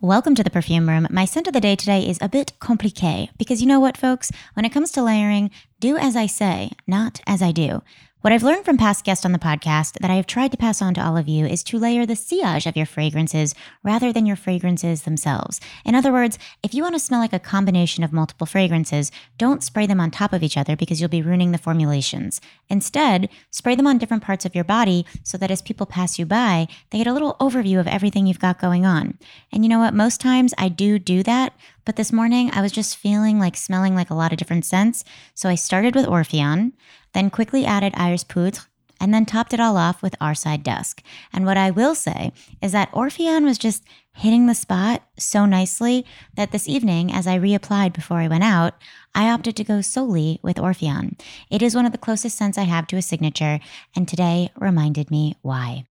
Welcome to the perfume room. My scent of the day today is a bit compliqué because you know what, folks? When it comes to layering, do as I say, not as I do. What I've learned from past guests on the podcast that I have tried to pass on to all of you is to layer the sillage of your fragrances rather than your fragrances themselves. In other words, if you want to smell like a combination of multiple fragrances, don't spray them on top of each other because you'll be ruining the formulations. Instead, spray them on different parts of your body so that as people pass you by, they get a little overview of everything you've got going on. And you know what? Most times I do do that, but this morning I was just feeling like smelling like a lot of different scents. So I started with Orpheon then quickly added Iris Poudre, and then topped it all off with Ourside Dusk. And what I will say is that Orpheon was just hitting the spot so nicely that this evening, as I reapplied before I went out, I opted to go solely with Orpheon. It is one of the closest scents I have to a signature, and today reminded me why.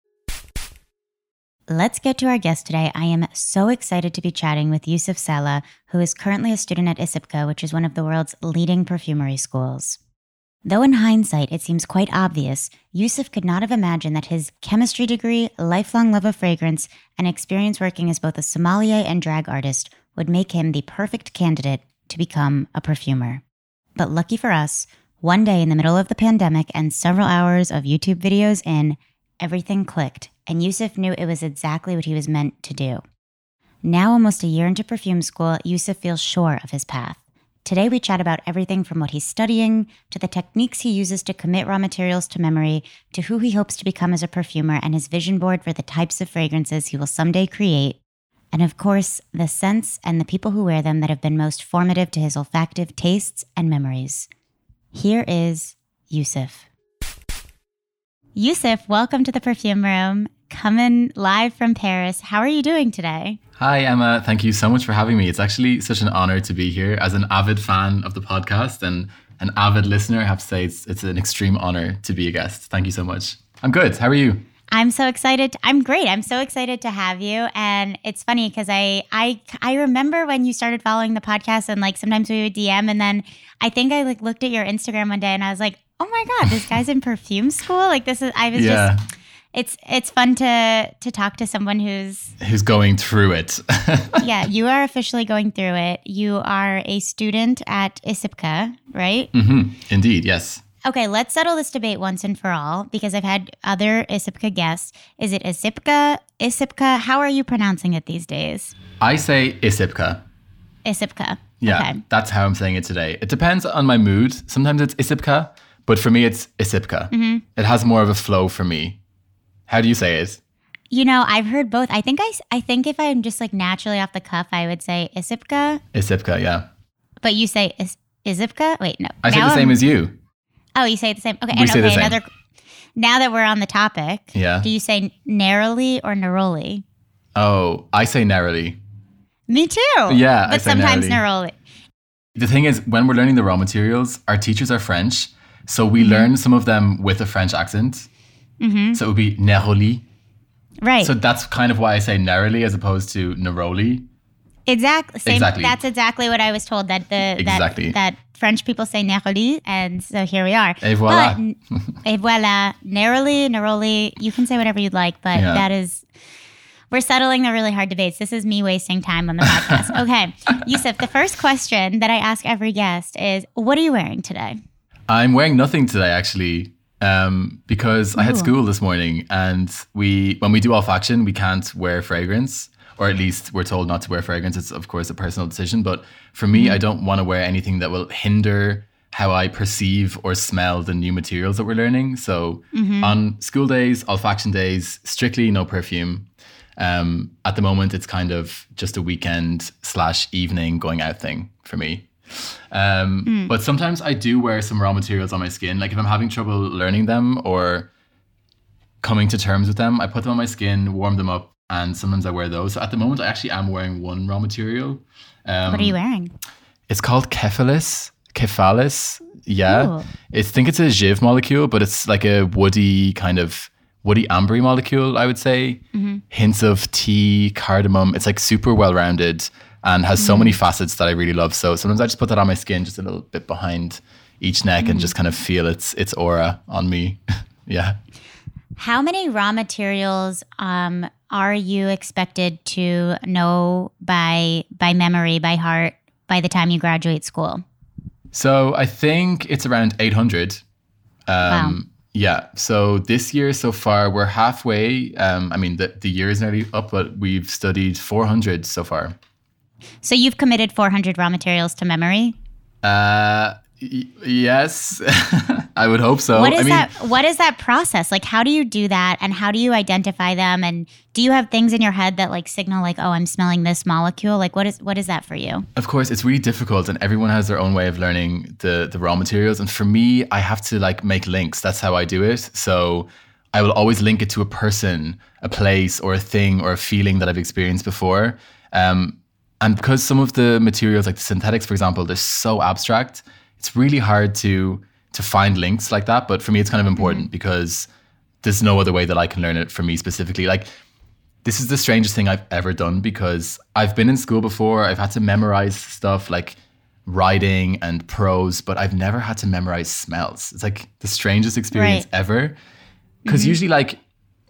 Let's get to our guest today. I am so excited to be chatting with Yousif Saleh, who is currently a student at ISIPCA, which is one of the world's leading perfumery schools. Though in hindsight it seems quite obvious, Yousif could not have imagined that his chemistry degree, lifelong love of fragrance, and experience working as both a sommelier and drag artist would make him the perfect candidate to become a perfumer. But lucky for us, one day in the middle of the pandemic and several hours of YouTube videos in, everything clicked, and Yousif knew it was exactly what he was meant to do. Now, almost a year into perfume school, Yousif feels sure of his path. Today, we chat about everything from what he's studying to the techniques he uses to commit raw materials to memory to who he hopes to become as a perfumer and his vision board for the types of fragrances he will someday create. And of course, the scents and the people who wear them that have been most formative to his olfactive tastes and memories. Here is Yousif. Yousif, welcome to the perfume room. Coming live from Paris. How are you doing today? Hi, Emma. Thank you so much for having me. It's actually such an honor to be here as an avid fan of the podcast and an avid listener. I have to say, it's, it's an extreme honor to be a guest. Thank you so much. I'm good. How are you? I'm so excited. I'm great. I'm so excited to have you. And it's funny because I, I I remember when you started following the podcast and like sometimes we would DM and then I think I like looked at your Instagram one day and I was like, oh my God, this guy's in perfume school. Like this is I was yeah. just it's it's fun to to talk to someone who's who's going through it. yeah, you are officially going through it. You are a student at ISIPCA, right? Mm-hmm. Indeed, yes. Okay, let's settle this debate once and for all because I've had other ISIPCA guests. Is it ISIPCA, ISIPCA? How are you pronouncing it these days? I say ISIPCA. ISIPCA. Yeah, okay. that's how I'm saying it today. It depends on my mood. Sometimes it's ISIPCA, but for me it's Isipka. Mm-hmm. It has more of a flow for me. How do you say it? You know, I've heard both. I think I, I think if I'm just like naturally off the cuff, I would say Isipka. Isipka, yeah. But you say is, Isipka? Wait, no. I say the same I'm, as you. Oh, you say the same. Okay, we and, say okay, the same. another. Now that we're on the topic, yeah. Do you say narrowly or neroli? Oh, I say narrowly. Me too. Yeah, but sometimes neroli. The thing is, when we're learning the raw materials, our teachers are French, so we mm-hmm. learn some of them with a French accent. Mm-hmm. So it would be neroli. Right. So that's kind of why I say narrowly as opposed to neroli. Exactly. Same, exactly. That's exactly what I was told that the exactly. that, that French people say neroli, and so here we are. Et voilà. But, et voilà. Narrowly, neroli. You can say whatever you'd like, but yeah. that is. We're settling the really hard debates. This is me wasting time on the podcast. okay, Yousif. The first question that I ask every guest is, "What are you wearing today?" I'm wearing nothing today, actually um, because Ooh. I had school this morning, and we when we do olfaction, we can't wear fragrance, or at least we're told not to wear fragrance. It's of course a personal decision, but for me, mm-hmm. I don't want to wear anything that will hinder how I perceive or smell the new materials that we're learning. So mm-hmm. on school days, olfaction days, strictly no perfume. Um, at the moment, it's kind of just a weekend slash evening going out thing for me. Um, mm. But sometimes I do wear some raw materials on my skin. Like if I'm having trouble learning them or coming to terms with them, I put them on my skin, warm them up, and sometimes I wear those. So at the moment, I actually am wearing one raw material. Um, what are you wearing? It's called Cephalus. Cephalus. Yeah. I think it's a Giv molecule, but it's like a woody kind of woody ambery molecule, I would say. Mm-hmm. Hints of tea, cardamom. It's like super well rounded and has so many facets that I really love. So sometimes I just put that on my skin, just a little bit behind each neck, and just kind of feel its its aura on me. yeah. How many raw materials um, are you expected to know by by memory, by heart, by the time you graduate school? So I think it's around 800. Um, Wow. Yeah. So this year so far, we're halfway. Um, I mean, the, the year is nearly up, but we've studied 400 so far. So you've committed 400 raw materials to memory. Uh, y- yes, I would hope so. what is I mean, that? What is that process? Like, how do you do that, and how do you identify them? And do you have things in your head that like signal, like, oh, I'm smelling this molecule? Like, what is what is that for you? Of course, it's really difficult, and everyone has their own way of learning the the raw materials. And for me, I have to like make links. That's how I do it. So I will always link it to a person, a place, or a thing, or a feeling that I've experienced before. Um, and because some of the materials, like the synthetics, for example, they're so abstract, it's really hard to to find links like that. But for me, it's kind of mm-hmm. important because there's no other way that I can learn it for me specifically. Like this is the strangest thing I've ever done because I've been in school before. I've had to memorize stuff like writing and prose, but I've never had to memorize smells. It's like the strangest experience Right. ever. Because mm-hmm. usually, like,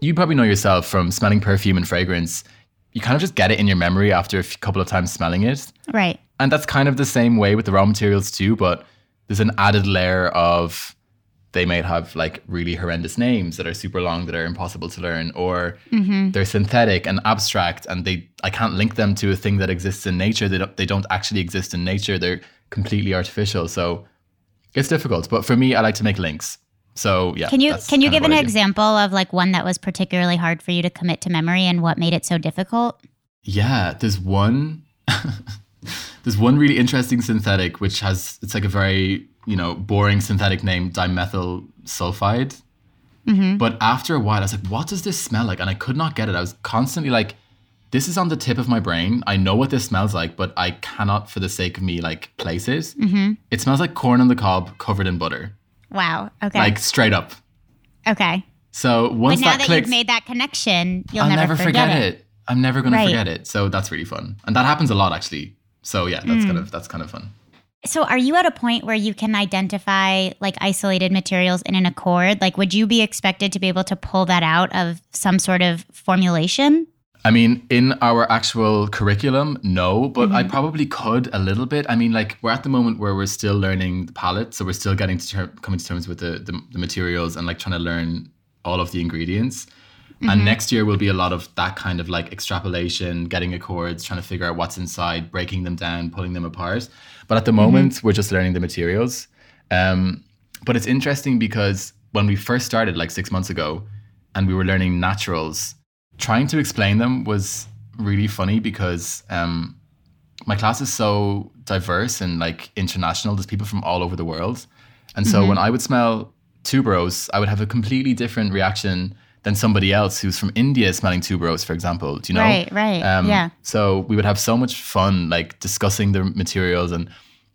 you probably know yourself from smelling perfume and fragrance, you kind of just get it in your memory after a f- couple of times smelling it. Right. And that's kind of the same way with the raw materials too, but there's an added layer of they might have like really horrendous names that are super long that are impossible to learn, or mm-hmm. they're synthetic and abstract, and they I can't link them to a thing that exists in nature. They don't they don't actually exist in nature. They're completely artificial. So it's difficult. But for me, I like to make links. So yeah. Can you can you give an what I do. example of like one that was particularly hard for you to commit to memory and what made it so difficult? Yeah, there's one. there's one really interesting synthetic which has it's like a very you know boring synthetic name dimethyl sulfide. Mm-hmm. But after a while, I was like, "What does this smell like?" And I could not get it. I was constantly like, "This is on the tip of my brain. I know what this smells like, but I cannot, for the sake of me, like place it. Mm-hmm. It smells like corn on the cob covered in butter, Wow. Okay. like straight up." okay. So once But now that that clicks, you've made that connection, you'll I'll never, never, forget, it. I'm never going Right. to forget it. So that's really fun, and that happens a lot actually. So yeah, that's Hmm. kind of that's kind of fun. So are you at a point where you can identify like isolated materials in an accord? Like would you be expected to be able to pull that out of some sort of formulation? I mean, in our actual curriculum, no, but Mm-hmm. I probably could a little bit. I mean, like we're at the moment where we're still learning the palette, so we're still getting to ter- coming to terms with the, the the materials and like trying to learn all of the ingredients. Mm-hmm. And next year will be a lot of that kind of like extrapolation, getting accords, trying to figure out what's inside, breaking them down, pulling them apart. But at the Mm-hmm. moment, we're just learning the materials. Um, but it's interesting because when we first started, like six months ago, and we were learning naturals, trying to explain them was really funny because um, my class is so diverse and like international. There's people from all over the world. And so Mm-hmm. when I would smell tuberose, I would have a completely different reaction than somebody else who's from India smelling tuberose, for example. Do you know? Right, right. Yeah. So we would have so much fun, like discussing the materials and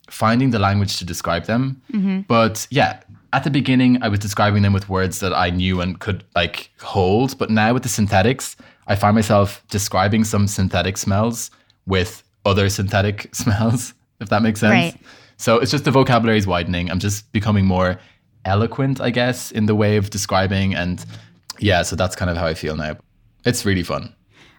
finding the language to describe them. Mm-hmm. But yeah, at the beginning, I was describing them with words that I knew and could like hold. But now with the synthetics, I find myself describing some synthetic smells with other synthetic smells, if that makes sense. Right. So it's just the vocabulary is widening. I'm just becoming more eloquent, I guess, in the way of describing. And yeah, so that's kind of how I feel now. It's really fun.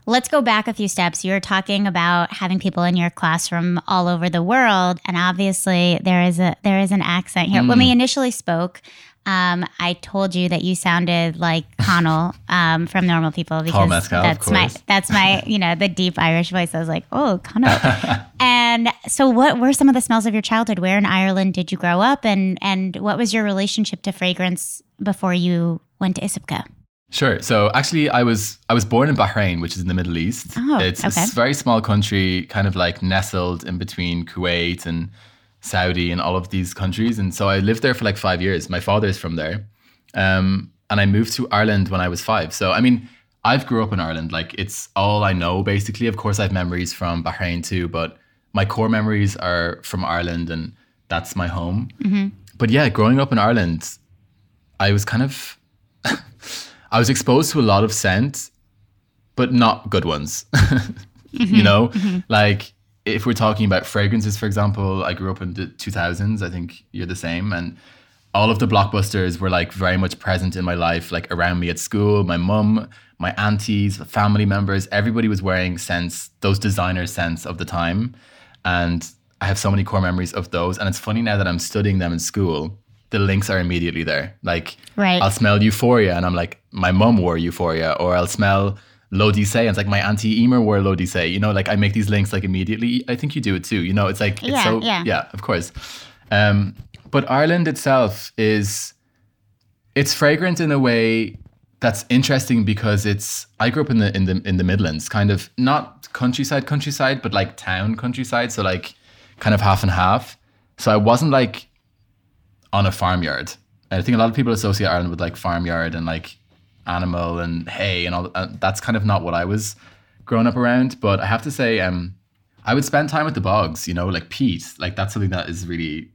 Let's go back a few steps. You were talking about having people in your classroom all over the world, and obviously there is a there is an accent here. When we initially spoke, um, I told you that you sounded like Connell um, from Normal People because Mescal, of that's my that's my you know the deep Irish voice. I was like, oh, Connell. and so, what were some of the smells of your childhood? Where in Ireland did you grow up, and and what was your relationship to fragrance before you went to Isipka? Sure. So actually, I was I was born in Bahrain, which is in the Middle East. Oh, it's okay. a very small country, kind of like nestled in between Kuwait and Saudi and all of these countries. And so I lived there for like five years. My father's from there, um, and I moved to Ireland when I was five. So I mean, I've grew up in Ireland. Like it's all I know basically. Of course, I have memories from Bahrain too, but my core memories are from Ireland, and that's my home. But yeah, growing up in Ireland, I was kind of I was exposed to a lot of scent, but not good ones. you mm-hmm. know, mm-hmm. like if we're talking about fragrances, for example, I grew up in the 2000s. I think you're the same. And all of the blockbusters were like very much present in my life, like around me at school. My mum, my aunties, family members, everybody was wearing scents, those designer scents of the time. And I have so many core memories of those. And it's funny now that I'm studying them in school, the links are immediately there. Like, Right. I'll smell Euphoria, and I'm like, my mum wore Euphoria, or I'll smell L'Eau D'Issey, and it's like my auntie Emer wore L'Eau D'Issey. You know, like I make these links like immediately. I think you do it too. You know, it's like it's Yeah, so yeah. yeah, of course. Um, but Ireland itself is it's fragrant in a way that's interesting because it's I grew up in the in the in the Midlands, kind of not countryside countryside, but like town countryside, so like kind of half and half. So I wasn't like on a farmyard. And I think a lot of people associate Ireland with like farmyard and like animal and hay and all. Uh, that's kind of not what I was growing up around. But I have to say, um, I would spend time with the bogs. You know, like peat. Like that's something that is really.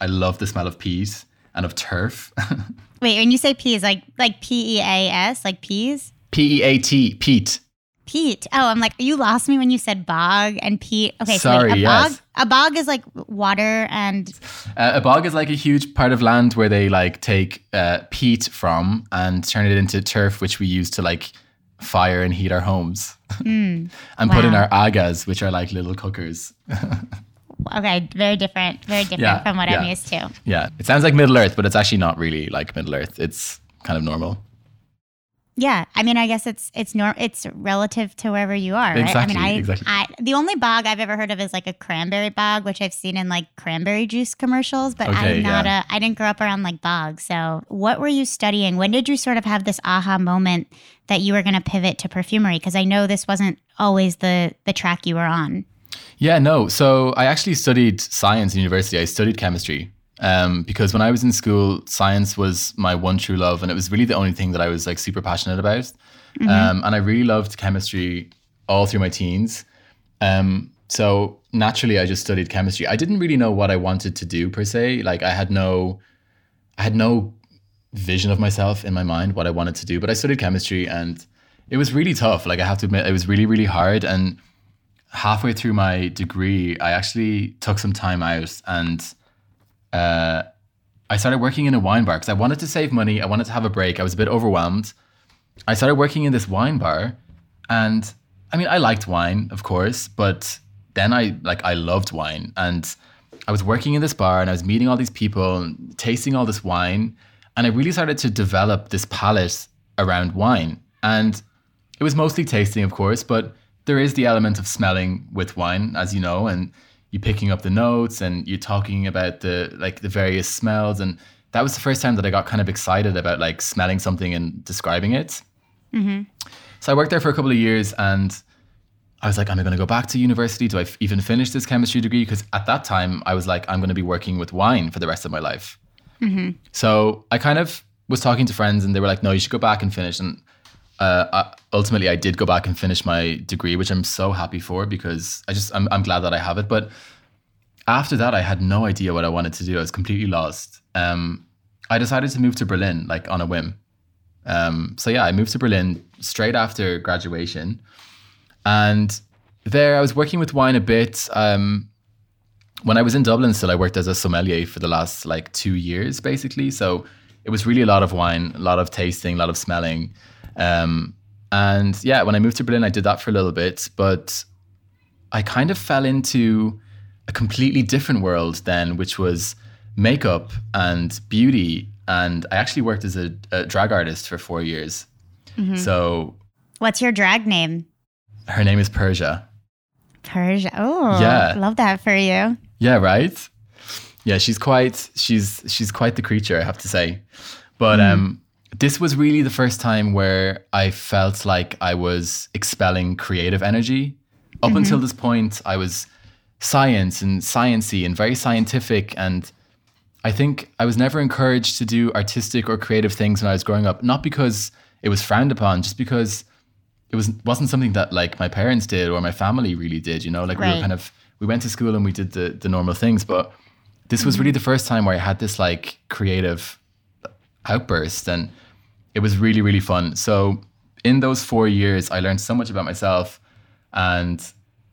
I love the smell of peat and of turf. Wait, when you say peas, like like P E A S, like peas? P E A T, peat. Peat. Oh, I'm like, you lost me when you said bog and Pete. Okay, so Sorry, wait, a yes. bog. A bog is like water and Uh, a bog is like a huge part of land where they like take uh, peat from and turn it into turf, which we use to like fire and heat our homes, and put in our agas, which are like little cookers. okay, very different, very different Yeah, from what I'm used to. Yeah, it sounds like Middle Earth, but it's actually not really like Middle Earth. It's kind of normal. Yeah, I mean, I guess it's it's nor it's relative to wherever you are, right? Exactly, I mean, I, exactly. I the only bog I've ever heard of is like a cranberry bog, which I've seen in like cranberry juice commercials. But Okay, I'm not yeah. a I didn't grow up around like bogs. So, what were you studying? When did you sort of have this aha moment that you were going to pivot to perfumery? Because I know this wasn't always the the track you were on. Yeah, no. So I actually studied science in university. I studied chemistry um, because when I was in school, science was my one true love, and it was really the only thing that I was like super passionate about. Um, and I really loved chemistry all through my teens. Um, so naturally, I just studied chemistry. I didn't really know what I wanted to do per se. Like I had no, I had no vision of myself in my mind what I wanted to do. But I studied chemistry, and it was really tough. Like I have to admit, it was really really hard. And halfway through my degree, I actually took some time out and uh, I started working in a wine bar because I wanted to save money. I wanted to have a break. I was a bit overwhelmed. I started working in this wine bar, and I mean, I liked wine, of course, but then I like I loved wine, and I was working in this bar, and I was meeting all these people, and tasting all this wine, and I really started to develop this palate around wine, and it was mostly tasting, of course, but there is the element of smelling with wine, as you know, and you picking up the notes and you're talking about the like the various smells, and that was the first time that I got kind of excited about like smelling something and describing it. Mm-hmm. So I worked there for a couple of years, and I was like, am I going to go back to university? Do I f- even finish this chemistry degree? Because at that time, I was like, I'm going to be working with wine for the rest of my life. Mm-hmm. So I kind of was talking to friends, and they were like, no, you should go back and finish. And uh, I, ultimately, I did go back and finish my degree, which I'm so happy for because I just I'm, I'm glad that I have it. But after that, I had no idea what I wanted to do. I was completely lost. Um, I decided to move to Berlin, like on a whim. Um, so yeah, I moved to Berlin straight after graduation, and there I was working with wine a bit. Um, when I was in Dublin, still I worked as a sommelier for the last like two years, basically. So it was really a lot of wine, a lot of tasting, a lot of smelling. Um, and yeah, when I moved to Berlin, I did that for a little bit, but I kind of fell into a completely different world then, which was makeup and beauty. And I actually worked as a, a drag artist for four years. So What's your drag name? her name is Persia. Persia. Oh, Yeah. love that for you. Yeah, right. Yeah, she's quite she's she's quite the creature, I have to say. But um this was really the first time where I felt like I was expelling creative energy. Up mm-hmm. until this point, I was science and sciency and very scientific and I think I was never encouraged to do artistic or creative things when I was growing up, not because it was frowned upon, just because it was wasn't something that like my parents did or my family really did. You know, like we were kind of we went to school and we did the the normal things, but this was really mm-hmm. the first time where I had this like creative outburst, and it was really really fun. So in those four years, I learned so much about myself, and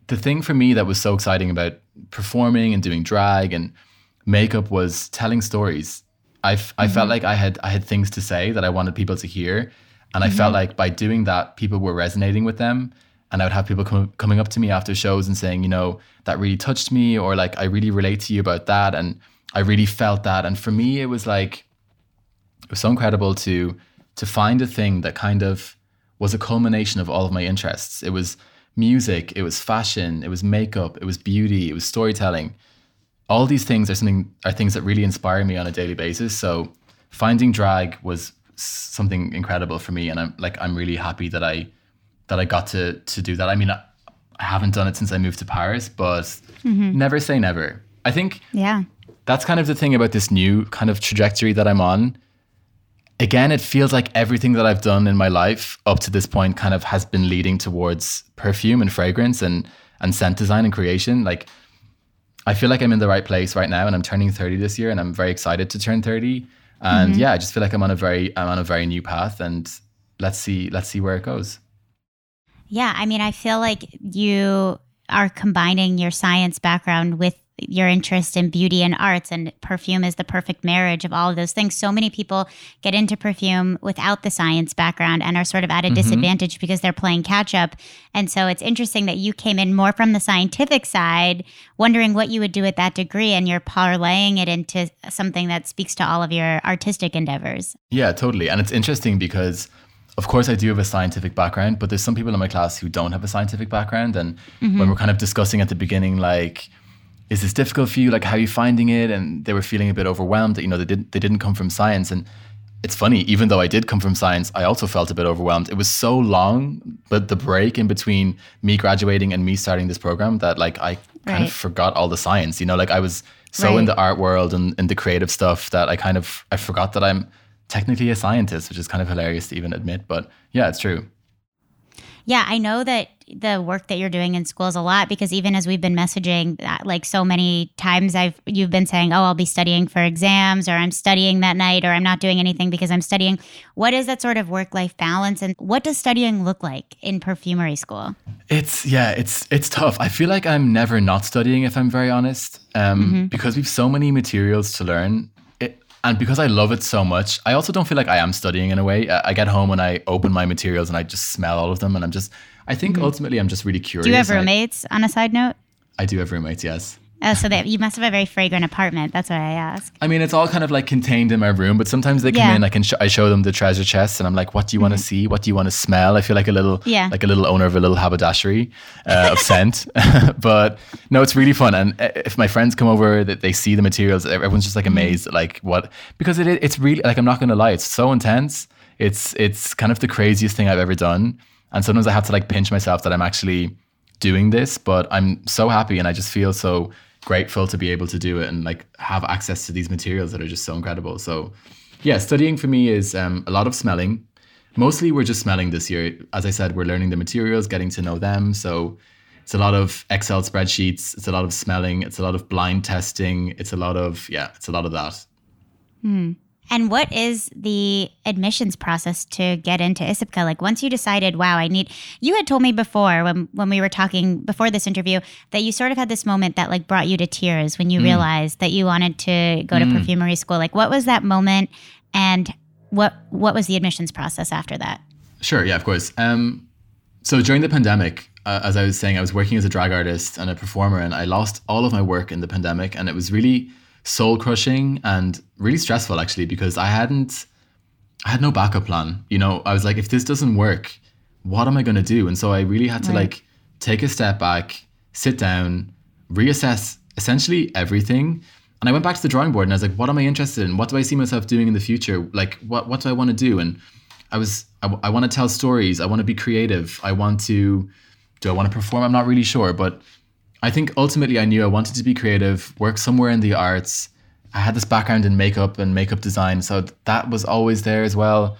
the thing for me that was so exciting about performing and doing drag and makeup was telling stories. i felt mm-hmm. like I had I had things to say that I wanted people to hear, and I felt mm-hmm. like by doing that, people were resonating with them. And I would have people come, coming up to me after shows and saying, you know, that really touched me, or like I really relate to you about that, and I really felt that. And for me, it was like it was so incredible to to find a thing that kind of was a culmination of all of my interests. It was music, it was fashion, it was makeup, it was beauty, it was storytelling. All these things are something are things that really inspire me on a daily basis. So finding drag was something incredible for me and I'm like I'm really happy that I that I got to to do that. I mean I, I haven't done it since I moved to Paris, but mm-hmm. never say never. I think Yeah. That's kind of the thing about this new kind of trajectory that I'm on again, it feels like everything that I've done in my life up to this point kind of has been leading towards perfume and fragrance and and scent design and creation. Like I feel like I'm in the right place right now and I'm turning 30 this year and I'm very excited to turn 30. And mm-hmm. yeah, I just feel like I'm on a very I'm on a very new path and let's see let's see where it goes. Yeah, I mean, I feel like you are combining your science background with your interest in beauty and arts and perfume is the perfect marriage of all of those things. So many people get into perfume without the science background and are sort of at a mm-hmm. disadvantage because they're playing catch up. And so it's interesting that you came in more from the scientific side, wondering what you would do at that degree, and you're parlaying it into something that speaks to all of your artistic endeavors. Yeah, totally. And it's interesting because of course I do have a scientific background, but there's some people in my class who don't have a scientific background. And mm-hmm. when we're kind of discussing at the beginning, like, is this difficult for you? Like, how are you finding it? And they were feeling a bit overwhelmed that, you know, they didn't, they didn't come from science. And it's funny, even though I did come from science, I also felt a bit overwhelmed. It was so long, but the break in between me graduating and me starting this program that like I kind right. of forgot all the science, you know, like I was so right. in the art world and, and the creative stuff that I kind of, I forgot that I'm technically a scientist, which is kind of hilarious to even admit, but yeah, it's true. Yeah, I know that the work that you're doing in schools a lot because even as we've been messaging that, like so many times I've you've been saying, "Oh, I'll be studying for exams or I'm studying that night or I'm not doing anything because I'm studying." What is that sort of work-life balance and what does studying look like in perfumery school? It's yeah, it's it's tough. I feel like I'm never not studying if I'm very honest. Um, mm-hmm. because we've so many materials to learn and because I love it so much, I also don't feel like I am studying in a way. I get home and I open my materials and I just smell all of them, and I'm just. I think mm-hmm. ultimately I'm just really curious. Do you have roommates? I, on a side note. I do have roommates. Yes. Oh, so that you must have a very fragrant apartment. That's why I ask. I mean, it's all kind of like contained in my room, but sometimes they come yeah. in. I can sh- I show them the treasure chest, and I'm like, "What do you want to mm-hmm. see? What do you want to smell?" I feel like a little, yeah. like a little owner of a little haberdashery uh, of scent. but no, it's really fun. And uh, if my friends come over, that they see the materials, everyone's just like mm-hmm. amazed at like what because it it's really like I'm not going to lie, it's so intense. It's it's kind of the craziest thing I've ever done, and sometimes I have to like pinch myself that I'm actually doing this. But I'm so happy, and I just feel so grateful to be able to do it and like have access to these materials that are just so incredible. So, yeah, studying for me is um, a lot of smelling. Mostly, we're just smelling this year. As I said, we're learning the materials, getting to know them. So, it's a lot of Excel spreadsheets. It's a lot of smelling. It's a lot of blind testing. It's a lot of yeah. It's a lot of that. Hmm. And what is the admissions process to get into ISIPCA? Like once you decided, wow, I need you had told me before when when we were talking before this interview that you sort of had this moment that like brought you to tears when you mm. realized that you wanted to go to mm. perfumery school. Like what was that moment and what what was the admissions process after that? Sure, yeah, of course. Um, so during the pandemic, uh, as I was saying, I was working as a drag artist and a performer, and I lost all of my work in the pandemic, and it was really soul crushing and really stressful actually because I hadn't I had no backup plan. You know, I was like, if this doesn't work, what am I gonna do? And so I really had to right. like take a step back, sit down, reassess essentially everything. And I went back to the drawing board and I was like, what am I interested in? What do I see myself doing in the future? Like, what what do I want to do? And I was I, I want to tell stories. I want to be creative. I want to do I want to perform? I'm not really sure, but I think ultimately I knew I wanted to be creative, work somewhere in the arts. I had this background in makeup and makeup design, so that was always there as well.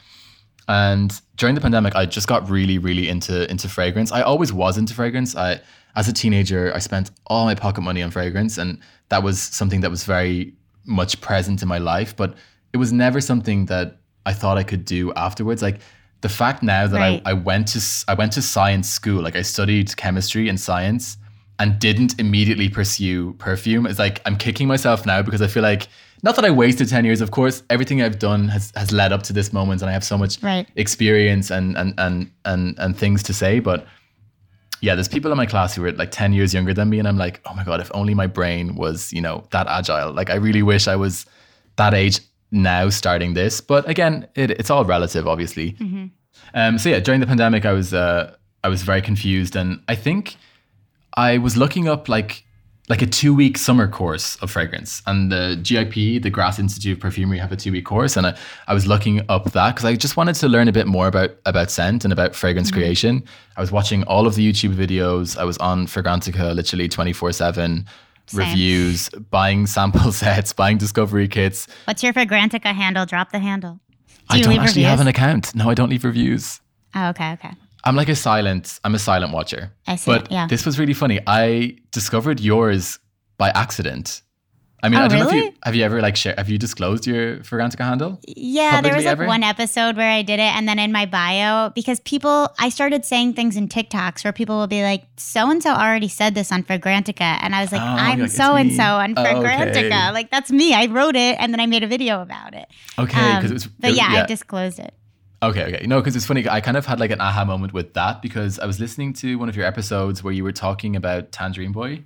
And during the pandemic, I just got really, really into into fragrance. I always was into fragrance. I, as a teenager, I spent all my pocket money on fragrance, and that was something that was very much present in my life. But it was never something that I thought I could do afterwards. Like the fact now that right. I, I went to I went to science school, like I studied chemistry and science and didn't immediately pursue perfume. It's like I'm kicking myself now because I feel like not that I wasted 10 years, of course, everything I've done has, has led up to this moment and I have so much Right. experience and, and, and, and, and things to say. But yeah, there's people in my class who are like 10 years younger than me. And I'm like, oh my God, if only my brain was, you know, that agile. Like I really wish I was that age now starting this. But again, it, it's all relative, obviously. Um, so yeah, during the pandemic, I was, uh, I was very confused. And I think I was looking up like like a two week summer course of fragrance, and the GIP, the Grasse Institute of Perfumery, have a two week course, and I, I was looking up that because I just wanted to learn a bit more about about scent and about fragrance mm-hmm. creation. I was watching all of the YouTube videos. I was on Fragrantica literally twenty four seven. Reviews, buying sample sets, buying discovery kits. What's your Fragrantica handle? Drop the handle. Do I don't actually have an account. No, I don't leave reviews. Oh, okay, okay. I'm like a silent. I'm a silent watcher. I see, But yeah. this was really funny. I discovered yours by accident. I mean, Oh, I don't know if really? you have you ever like share, have you disclosed your Fragrantica handle? Yeah, there was like ever? one episode where I did it, and then in my bio, because people, I started saying things in TikToks where people will be like, "So and so already said this on Fragrantica," and I was like, Oh, "I'm you're like, it's so and so on Fragrantica." okay. Like that's me. I wrote it, and then I made a video about it. Okay, Um, because it was. but it- yeah, I disclosed it. Okay, okay. No, because it's funny. I kind of had like an aha moment with that because I was listening to one of your episodes where you were talking about Tangerine Boy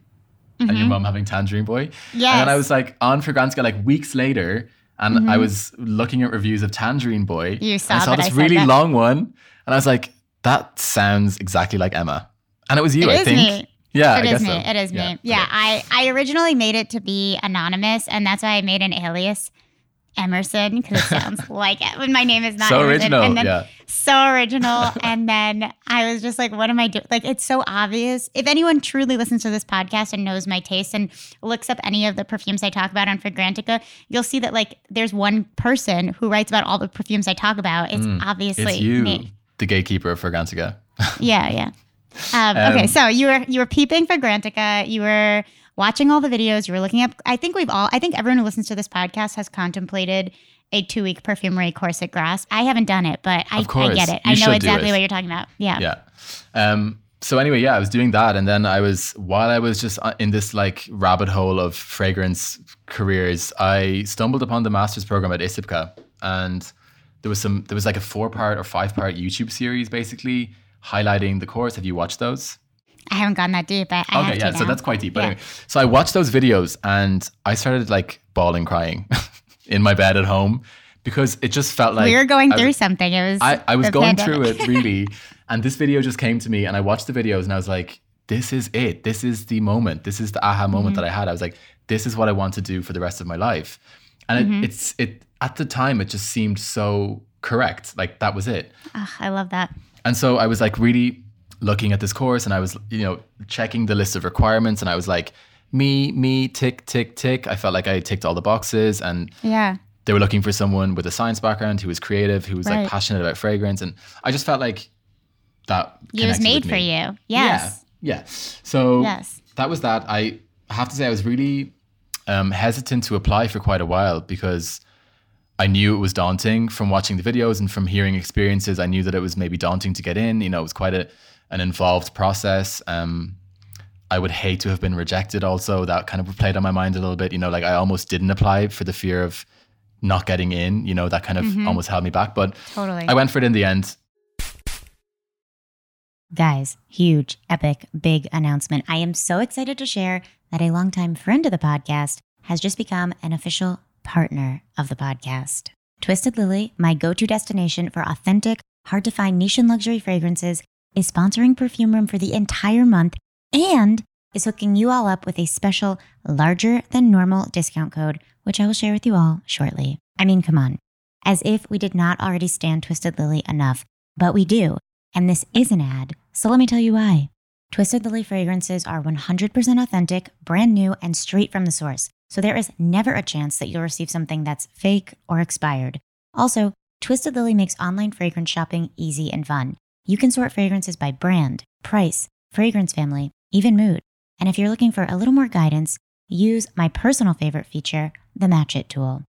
and your mom having Tangerine Boy. Yeah. And Mm-hmm. Then I was like on Fragrantica like weeks later and I was looking at reviews of Tangerine Boy. Mm-hmm. You and saw I saw this I really that. long one and I was like, that sounds exactly like Emma. And it was you, It I is think. me. Yeah, It I is guess me. so. It is me. Yeah, okay. I, I originally made it to be anonymous, and that's why I made an alias, Emerson, because it sounds like it when my name is not So Emerson. original, And then, yeah. So original. and then I was just like, what am I doing? Like, it's so obvious. If anyone truly listens to this podcast and knows my taste and looks up any of the perfumes I talk about on Fragrantica, you'll see that like there's one person who writes about all the perfumes I talk about. It's obviously Mm, It's you, me. the gatekeeper of Fragrantica. Yeah, yeah. Um, okay, Um, so you were you were peeping Fragrantica. You were watching all the videos. You were looking up. I think we've all. I think everyone who listens to this podcast has contemplated a two week perfumery course at Grasse. I haven't done it, but I, I get it. you I know exactly it. what you're talking about. Yeah. yeah. Um, so anyway, yeah, I was doing that, and then I was while I was just uh, in this like rabbit hole of fragrance careers, I stumbled upon the master's program at ISIPCA, and there was some there was like a four part or five part YouTube series basically highlighting the course. Have you watched those? I haven't gone that deep, but I Okay, yeah, so that's quite deep. But Yeah. anyway, so I watched those videos and I started like bawling, crying in my bed at home because it just felt like we were going I was- through something. It was. I, I was going pandemic. through it really, and this video just came to me, and I watched the videos, and I was like, "This is it. This is the moment. This is the aha moment Mm-hmm. that I had." I was like, "This is what I want to do for the rest of my life," and Mm-hmm. it, it's it at the time it just seemed so correct. Like that was it. Ah, I love that. And so I was like really looking at this course and I was, you know, checking the list of requirements and I was like, me, me, tick, tick, tick. I felt like I ticked all the boxes and Yeah. they were looking for someone with a science background who was creative, who was Right. like passionate about fragrance. And I just felt like that It was made for you. Yes. Yeah. Yeah. So Yes. that was that. I have to say I was really um, hesitant to apply for quite a while because I knew it was daunting from watching the videos and from hearing experiences. I knew that it was maybe daunting to get in. You know, it was quite a an involved process. Um, I would hate to have been rejected. Also, that kind of played on my mind a little bit. You know, like I almost didn't apply for the fear of not getting in. You know, that kind of almost held me back. But Totally. I went for it in the end. Guys, huge, epic, big announcement. I am so excited to share that a longtime friend of the podcast has just become an official partner of the podcast. Twisted Lily, my go to destination for authentic, hard to find niche and luxury fragrances, is sponsoring Perfume Room for the entire month and is hooking you all up with a special, larger than normal discount code, which I will share with you all shortly. I mean, come on. As if we did not already stand Twisted Lily enough, but we do. And this is an ad, so let me tell you why. Twisted Lily fragrances are 100% authentic, brand new, and straight from the source. So there is never a chance that you'll receive something that's fake or expired. Also, Twisted Lily makes online fragrance shopping easy and fun. You can sort fragrances by brand, price, fragrance family, even mood. And if you're looking for a little more guidance, use my personal favorite feature, the Match It tool.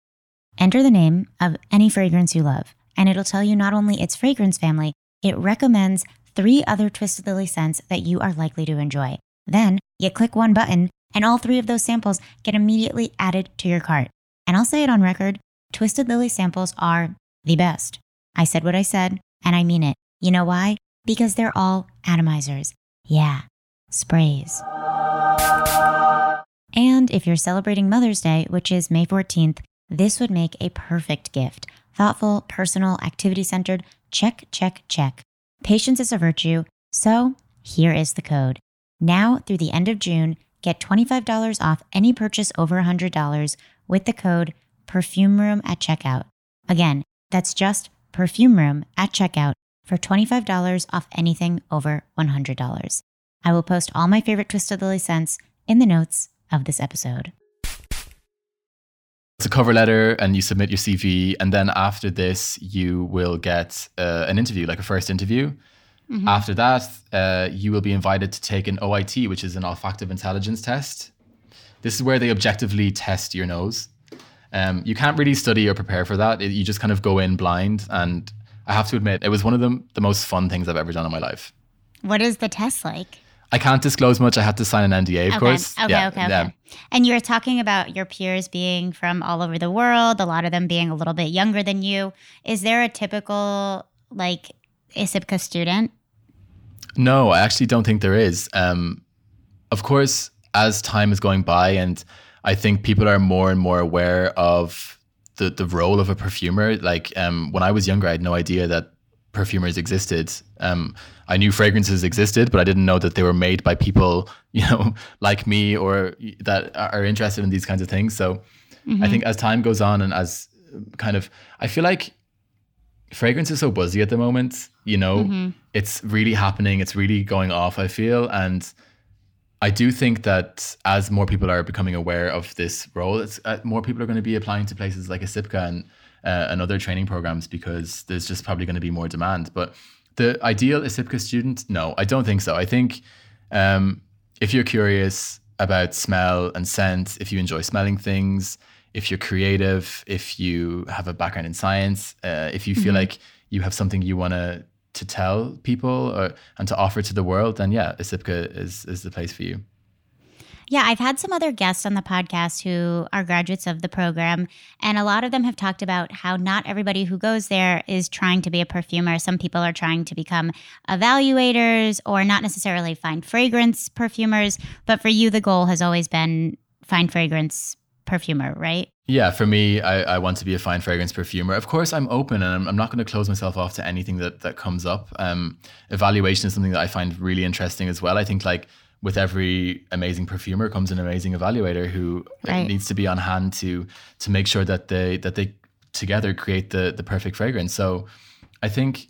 Enter the name of any fragrance you love, and it'll tell you not only its fragrance family, it recommends three other Twisted Lily scents that you are likely to enjoy. Then You click one button, and all three of those samples get immediately added to your cart. And I'll say it on record Twisted Lily samples are the best. I said what I said, and I mean it. You know why? Because they're all atomizers. Yeah, sprays. And if you're celebrating Mother's Day, which is May 14th, this would make a perfect gift. Thoughtful, personal, activity centered. Check, check, check. Patience is a virtue. So here is the code. Now through the end of June, get $25 off any purchase over $100 with the code Perfume Room at checkout. Again, that's just Perfume Room at checkout for $25 off anything over $100. I will post all my favorite Twisted Lily scents in the notes of this episode. It's a cover letter, and you submit your CV, and then after this, you will get uh, an interview, like a first interview. Mm-hmm. After that, uh, you will be invited to take an OIT, which is an olfactive intelligence test. This is where they objectively test your nose. Um, you can't really study or prepare for that. It, you just kind of go in blind. And I have to admit, it was one of the, the most fun things I've ever done in my life. What is the test like? I can't disclose much. I had to sign an NDA, of okay. course. Okay, yeah, okay, okay. And you were talking about your peers being from all over the world, a lot of them being a little bit younger than you. Is there a typical, like, ISIPCA student? No, I actually don't think there is. Um, of course, as time is going by and I think people are more and more aware of the the role of a perfumer. Like um, when I was younger, I had no idea that perfumers existed. Um, I knew fragrances existed, but I didn't know that they were made by people, you know, like me or that are interested in these kinds of things. So mm-hmm. I think as time goes on and as kind of, I feel like fragrance is so buzzy at the moment. You know, mm-hmm. it's really happening. It's really going off. I feel and I do think that as more people are becoming aware of this role, it's uh, more people are going to be applying to places like ISIPCA and uh, and other training programs because there's just probably going to be more demand. But the ideal ISIPCA student, no, I don't think so. I think um, if you're curious about smell and scent, if you enjoy smelling things, if you're creative, if you have a background in science, uh, if you feel mm-hmm. like you have something you want to to tell people or, and to offer to the world, then yeah, ISIPCA is, is the place for you. Yeah, I've had some other guests on the podcast who are graduates of the program, and a lot of them have talked about how not everybody who goes there is trying to be a perfumer. Some people are trying to become evaluators or not necessarily fine fragrance perfumers, but for you, the goal has always been fine fragrance perfumer, right? Yeah, for me, I, I want to be a fine fragrance perfumer. Of course, I'm open and I'm, I'm not going to close myself off to anything that, that comes up. Um, evaluation is something that I find really interesting as well. I think like with every amazing perfumer comes an amazing evaluator who right. needs to be on hand to to make sure that they that they together create the the perfect fragrance. So I think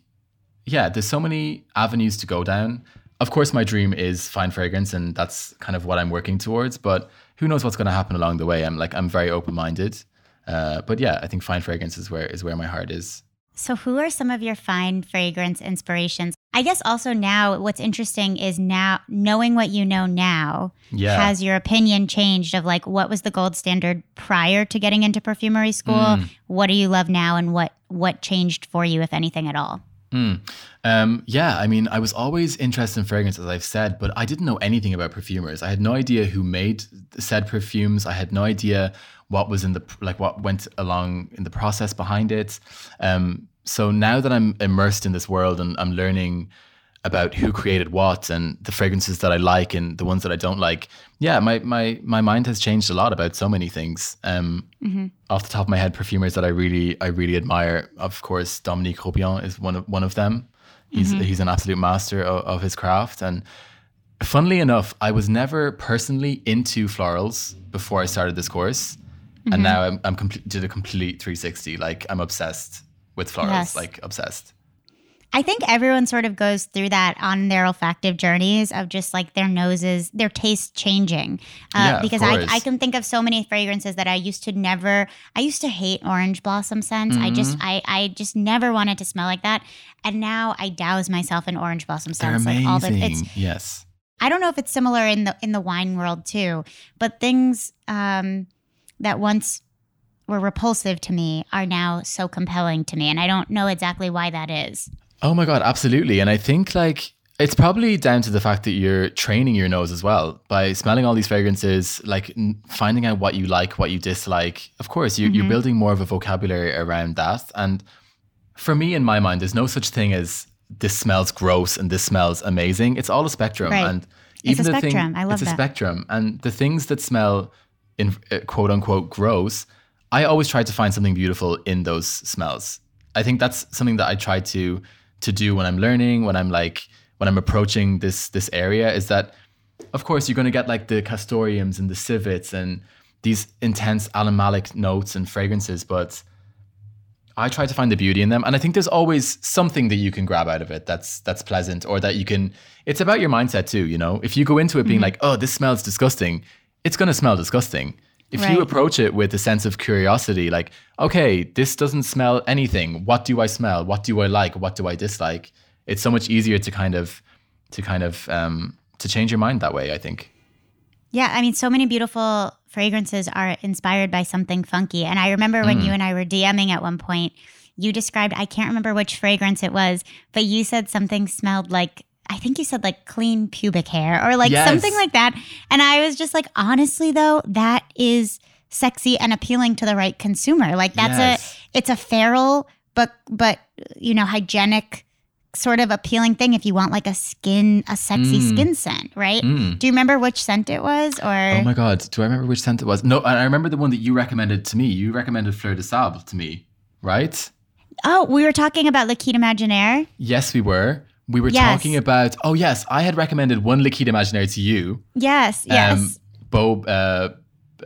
yeah, there's so many avenues to go down. Of course, my dream is fine fragrance, and that's kind of what I'm working towards. But who knows what's going to happen along the way? I'm like I'm very open minded. Uh, but yeah, I think fine fragrance is where is where my heart is. So, who are some of your fine fragrance inspirations? I guess also now, what's interesting is now knowing what you know now. Yeah. Has your opinion changed of like what was the gold standard prior to getting into perfumery school? Mm. What do you love now, and what what changed for you, if anything at all? Mm. Um, yeah, I mean, I was always interested in fragrance, as I've said, but I didn't know anything about perfumers. I had no idea who made said perfumes. I had no idea what was in the like what went along in the process behind it. Um, so now that I'm immersed in this world and I'm learning about who created what and the fragrances that I like and the ones that I don't like, yeah, my my my mind has changed a lot about so many things. Um, mm-hmm. Off the top of my head, perfumers that I really I really admire, of course, Dominique Ropion is one of one of them. He's mm-hmm. he's an absolute master of, of his craft and. Funnily enough, I was never personally into florals before I started this course, mm-hmm. and now I'm, I'm did a complete 360. Like I'm obsessed with florals, yes. like obsessed. I think everyone sort of goes through that on their olfactive journeys of just like their noses, their taste changing. Uh, yeah, because I, I can think of so many fragrances that I used to never, I used to hate orange blossom scents. Mm-hmm. I just, mm-hmm. I, I just never wanted to smell like that. And now I douse myself in orange blossom scents. They're amazing. Like all the, it's, yes. I don't know if it's similar in the in the wine world too, but things um, that once were repulsive to me are now so compelling to me. And I don't know exactly why that is. Oh my God, absolutely. And I think like It's probably down to the fact that you're training your nose as well by smelling all these fragrances, like n- finding out what you like, what you dislike. Of course, you, Mm-hmm. you're building more of a vocabulary around that. And for me, in my mind, there's no such thing as this smells gross and this smells amazing. It's all a spectrum. Right. And It's a the thing- spectrum. I love it's a spectrum. And the things that smell in uh, quote unquote gross, I always try to find something beautiful in those smells. I think that's something that I try to to do when I'm learning, when I'm like when I'm approaching this this area is that of course you're going to get like the castoriums and the civets and these intense animalic notes and fragrances, but I try to find the beauty in them, and I think there's always something that you can grab out of it that's that's pleasant, or that you can. It's about your mindset too, you know. If you go into it Mm-hmm. being like, "Oh, this smells disgusting," it's going to smell disgusting. If Right. you approach it with a sense of curiosity, like, "Okay, this doesn't smell anything. What do I smell? What do I like? What do I dislike?" It's so much easier to kind of, to kind of, um, to change your mind that way. I think. Yeah, I mean, so many beautiful fragrances are inspired by something funky. And I remember when Mm. you and I were DMing at one point, you described, I can't remember which fragrance it was, but you said something smelled like, I think you said like clean pubic hair or like Yes. something like that. And I was just like, honestly, though, that is sexy and appealing to the right consumer. Like that's Yes. a, it's a feral, but, but, you know, hygienic sort of appealing thing if you want like a skin, a sexy Mm. skin scent, right? Mm. Do you remember which scent it was, or Oh my god, do I remember which scent it was? No, I remember the one that you recommended to me. You recommended Fleur de Sable to me, right? oh, we were talking about Liquides Imaginaires. Yes, we were. We were Yes. talking about. Oh yes, I had recommended one Liquides Imaginaires to you. Yes, yes. Um, Bo, uh,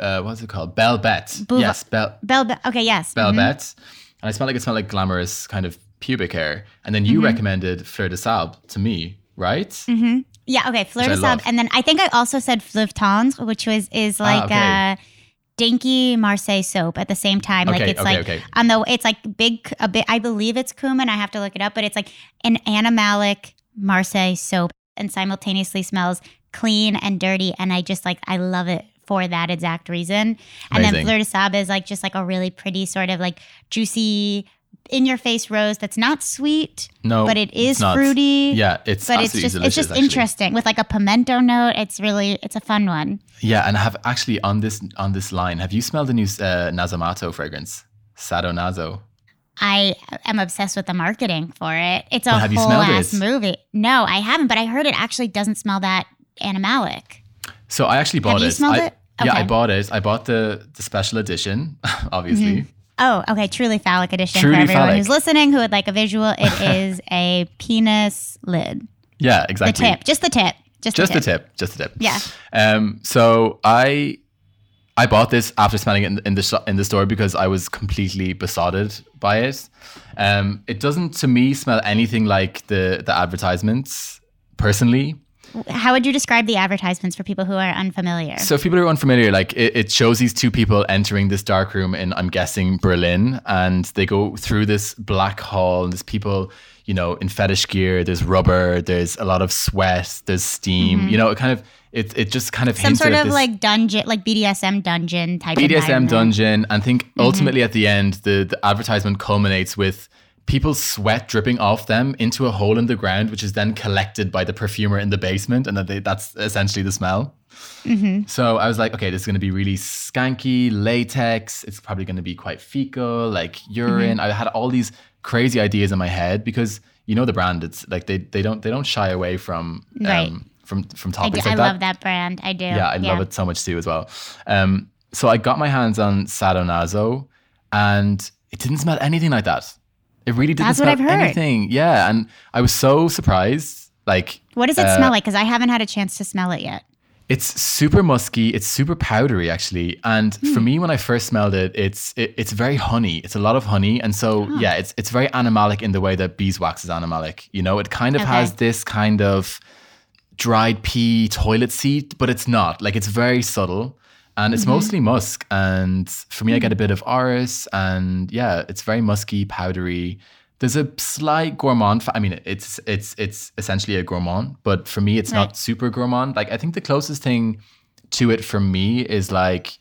uh, what's it called? Belle Bete. Bouva- yes, Belle Belle, Be- okay, yes. Belle mhm. Bette. And I smelled like it smelled like glamorous kind of pubic hair. And then you Mm-hmm. recommended Fleur de Sable to me, right? Mm-hmm. Yeah, okay, Fleur de Sable, and then I think I also said Fleuve Tendre, which was is like Ah, okay. uh dinky Marseille soap at the same time. like it's okay, like okay. on the it's like big a bit. I believe it's cumin. I have to look it up, but it's like an animalic Marseille soap, and simultaneously smells clean and dirty. And I just like I love it for that exact reason. And then. Fleur de Sable is like just like a really pretty sort of like juicy. In your face rose that's not sweet, No, but it's not. fruity. Yeah, it's but it's just it's just actually. interesting with like a pimento note. It's really it's a fun one. Yeah, and I have actually on this on this line. Have you smelled the new uh, Nasomatto fragrance, Sadonaso? I am obsessed with the marketing for it. It's a have you whole ass it? movie. No, I haven't, but I heard it actually doesn't smell that animalic. So I actually bought you it. smelled I, it? Yeah, I bought it. I bought the the special edition, obviously. Oh, okay. Truly phallic edition Truly for everyone phallic. who's listening who would like a visual. It is a penis lid. Yeah, exactly. The tip, just the tip, just, Just the the tip. tip. Just the tip. Yeah. Um. So I I bought this after smelling it in, in the shop, in the store because I was completely besotted by it. Um. It doesn't to me smell anything like the the advertisements personally. How would you describe the advertisements for people who are unfamiliar? So, if people are unfamiliar, like it, it shows these two people entering this dark room in, I'm guessing, Berlin, and they go through this black hall, and there's people, you know, in fetish gear. There's rubber. There's a lot of sweat. There's steam. You know, it kind of it it just kind of Mm-hmm. Some sort of like dungeon, like BDSM dungeon type. Of. BDSM dungeon. And I think Mm-hmm. ultimately at the end, the the advertisement culminates with people's sweat dripping off them into a hole in the ground, which is then collected by the perfumer in the basement, and that they, that's essentially the smell. Mm-hmm. So I was like, okay, this is going to be really skanky, latex. It's probably going to be quite fecal, like urine. Mm-hmm. I had all these crazy ideas in my head because you know the brand. It's like they they don't they don't shy away from um, Right. from from I, do, topics I like that. love that brand. I do. Yeah, I love it so much too as well. Um, so I got my hands on Sadonaso, and it didn't smell anything like that. It really didn't That's what smell I've heard. anything. Yeah, and I was so surprised. Like What does it Uh, smell like? Because I haven't had a chance to smell it yet. it's super musky. It's super powdery, actually. And for Hmm. me, when I first smelled it, it's it, it's very honey. It's a lot of honey, and so yeah, it's it's very animalic in the way that beeswax is animalic. You know, it kind of Okay. has this kind of dried pea toilet seat, but it's not. Like it's very subtle. And it's mostly musk. And for me, I get a bit of orris. And yeah, it's very musky, powdery. There's a slight gourmand. fa- I mean, it's it's it's essentially a gourmand, but for me, it's Right. not super gourmand. Like I think the closest thing to it for me is like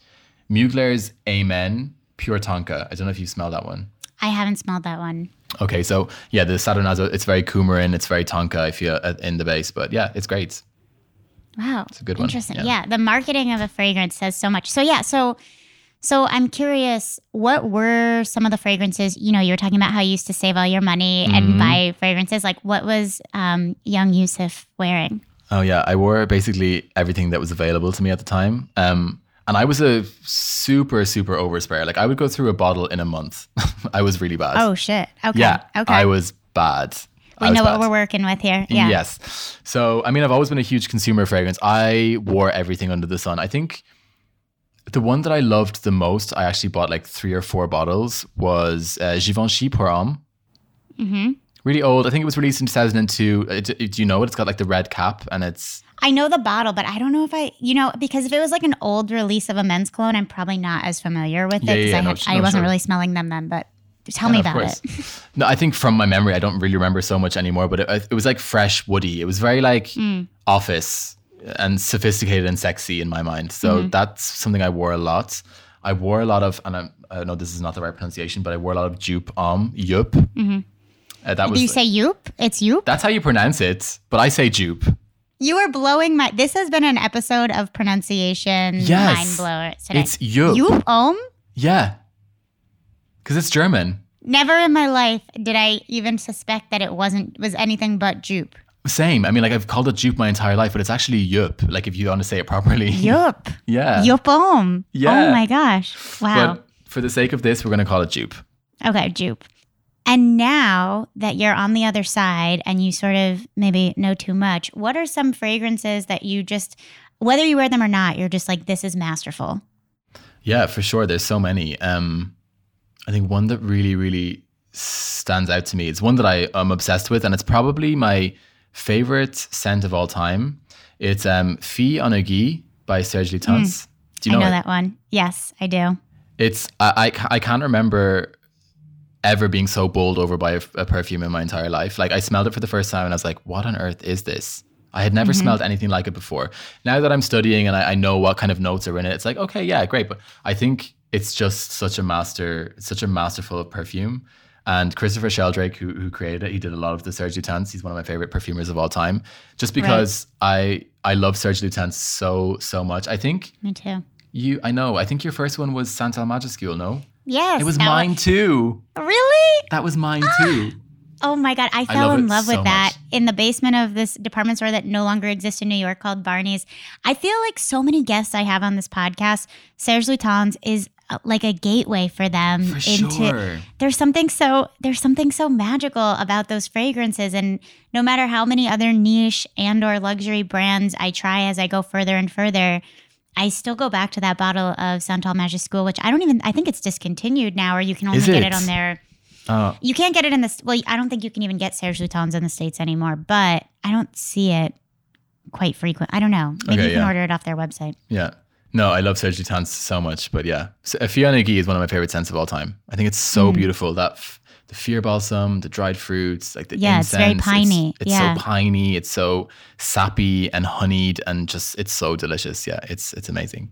Mugler's A*Men Pure Tonka. I don't know if you smell that one. I haven't smelled that one. Okay, so yeah, the Sadonaso, it's very coumarin, it's very tonka, I feel, uh, in the base. But yeah, it's great. Wow. It's a good one, Interesting. yeah. Yeah. The marketing of a fragrance says so much. So yeah, so so I'm curious, what were some of the fragrances? You know, you were talking about how you used to save all your money Mm-hmm. and buy fragrances. Like what was um, young Yousif wearing? Oh yeah, I wore basically everything that was available to me at the time. Um, and I was a super, super oversprayer. Like I would go through a bottle in a month. I was really bad. Oh shit. Okay. yeah. Okay. I was bad. I we know what we're working with here. Yeah. Yes. So, I mean, I've always been a huge consumer of fragrance. I wore everything under the sun. I think the one that I loved the most, I actually bought like three or four bottles, was uh, Givenchy Pour Homme. Mm-hmm. Really old. I think it was released in 2002. Uh, do, do you know it? It's got like the red cap and it's. I know the bottle, but I don't know if I, you know, because if it was like an old release of a men's cologne, I'm probably not as familiar with it Yeah, because yeah, I, no, had, sh- I no, wasn't sure. really smelling them then. But tell me about course. it. No, I think from my memory, I don't really remember so much anymore, but it, it was like fresh, woody. It was very like Mm. office and sophisticated and sexy in my mind. So Mm-hmm. that's something I wore a lot. I wore a lot of, and I, I know this is not the right pronunciation, but I wore a lot of Joop Homme, Yup. Mm-hmm. Uh, that was Do you say Yoop? It's Yoop? that's how you pronounce it, but I say Jupe. You are blowing my. This has been an episode of pronunciation Yes. mind blower today. It's Yup. Yoop Om? Yeah, because it's German. Never in my life did I even suspect that it wasn't was anything but Jupe. Same. I mean, like I've called it Jupe my entire life, but it's actually Yup. Like if you want to say it properly. Yoop. yeah. Yoop Om. Yeah. Oh my gosh. Wow. But for the sake of this, we're going to call it Jupe. Okay, Jupe. And now that you're on the other side and you sort of maybe know too much, what are some fragrances that you just, whether you wear them or not, you're just like, this is masterful? Yeah, for sure. There's so many. Um, I think one that really, really stands out to me. It's one that I am obsessed with, and it's probably my favorite scent of all time. It's um, Filles en Aiguilles by Serge Lutens. Do you I know, know it? that one. Yes, I do. It's I, I I can't remember ever being so bowled over by a, a perfume in my entire life. Like I smelled it for the first time, and I was like, "What on earth is this?" I had never smelled anything like it before. Now that I'm studying and I, I know what kind of notes are in it, it's like, okay, yeah, great. But I think it's just such a master, such a masterful perfume. And Christopher Sheldrake, who, who created it, he did a lot of the Serge Lutens. He's one of my favorite perfumers of all time. Just because I I love Serge Lutens so so much. I think Me too. you, I know. I think your first one was Santal Majuscule, no? Yes. It was mine too. Really? That was mine ah! too. Oh my God. I fell love in love with that much. in the basement of this department store that no longer exists in New York called Barney's. I feel like so many guests I have on this podcast, Serge Lutens is like a gateway for them For into sure. there's something so there's something so magical about those fragrances and no matter how many other niche and or luxury brands I try as I go further and further I still go back to that bottle of Santal Majuscule which I don't even I think it's discontinued now or you can only Is get it? it on there Oh, you can't get it in the well. I don't think you can even get Serge Lutens in the states anymore. But I don't see it quite frequent. I don't know. Maybe Okay, you can yeah. order it off their website. yeah. No, I love Serge Lutens so much, but yeah, uh, en Aiguille is one of my favorite scents of all time. I think it's so Mm. beautiful. That f- the fear balsam, the dried fruits, like the Yeah, it's very piney. It's, Yeah. so piney. It's so sappy and honeyed, and just it's so delicious. Yeah, it's it's amazing.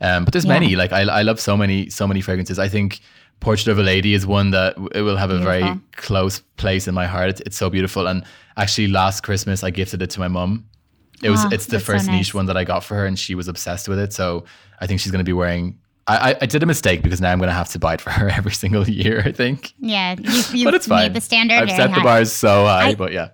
Um, but there's Yeah. many. Like I, I love so many so many fragrances. I think Portrait of a Lady is one that it will have a very close place in my heart. It's, it's so beautiful. And actually, last Christmas I gifted it to my mum. It was Oh, it's the that's so first nice. niche one that I got for her, and she was obsessed with it. So I think she's going to be wearing. I, I, I did a mistake because now I'm going to have to buy it for her every single year. I think, Yeah, you, you but it's fine. made the standard I've set high. the bars so high, I- but yeah,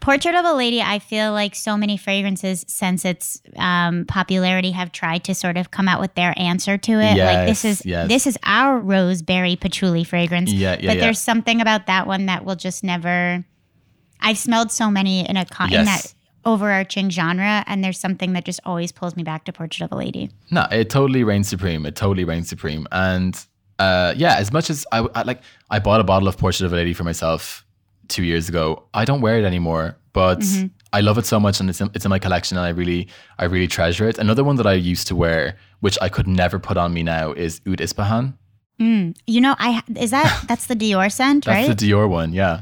Portrait of a Lady. I feel like so many fragrances since its um, popularity have tried to sort of come out with their answer to it. like this is yes. this is our roseberry patchouli fragrance. Yeah, yeah, But yeah. there's something about that one that will just never. I've smelled so many in a con- in that overarching genre, and there's something that just always pulls me back to Portrait of a Lady. no, it totally reigns supreme. It totally reigns supreme. And uh, yeah, as much as I, I like, I bought a bottle of Portrait of a Lady for myself two years ago. I don't wear it anymore, but Mm-hmm. I love it so much, and it's in, it's in my collection, and I really, I really treasure it. Another one that I used to wear, which I could never put on me now, is Oud Ispahan. Mm. You know, I is that that's the Dior scent, That's right? the Dior one, yeah.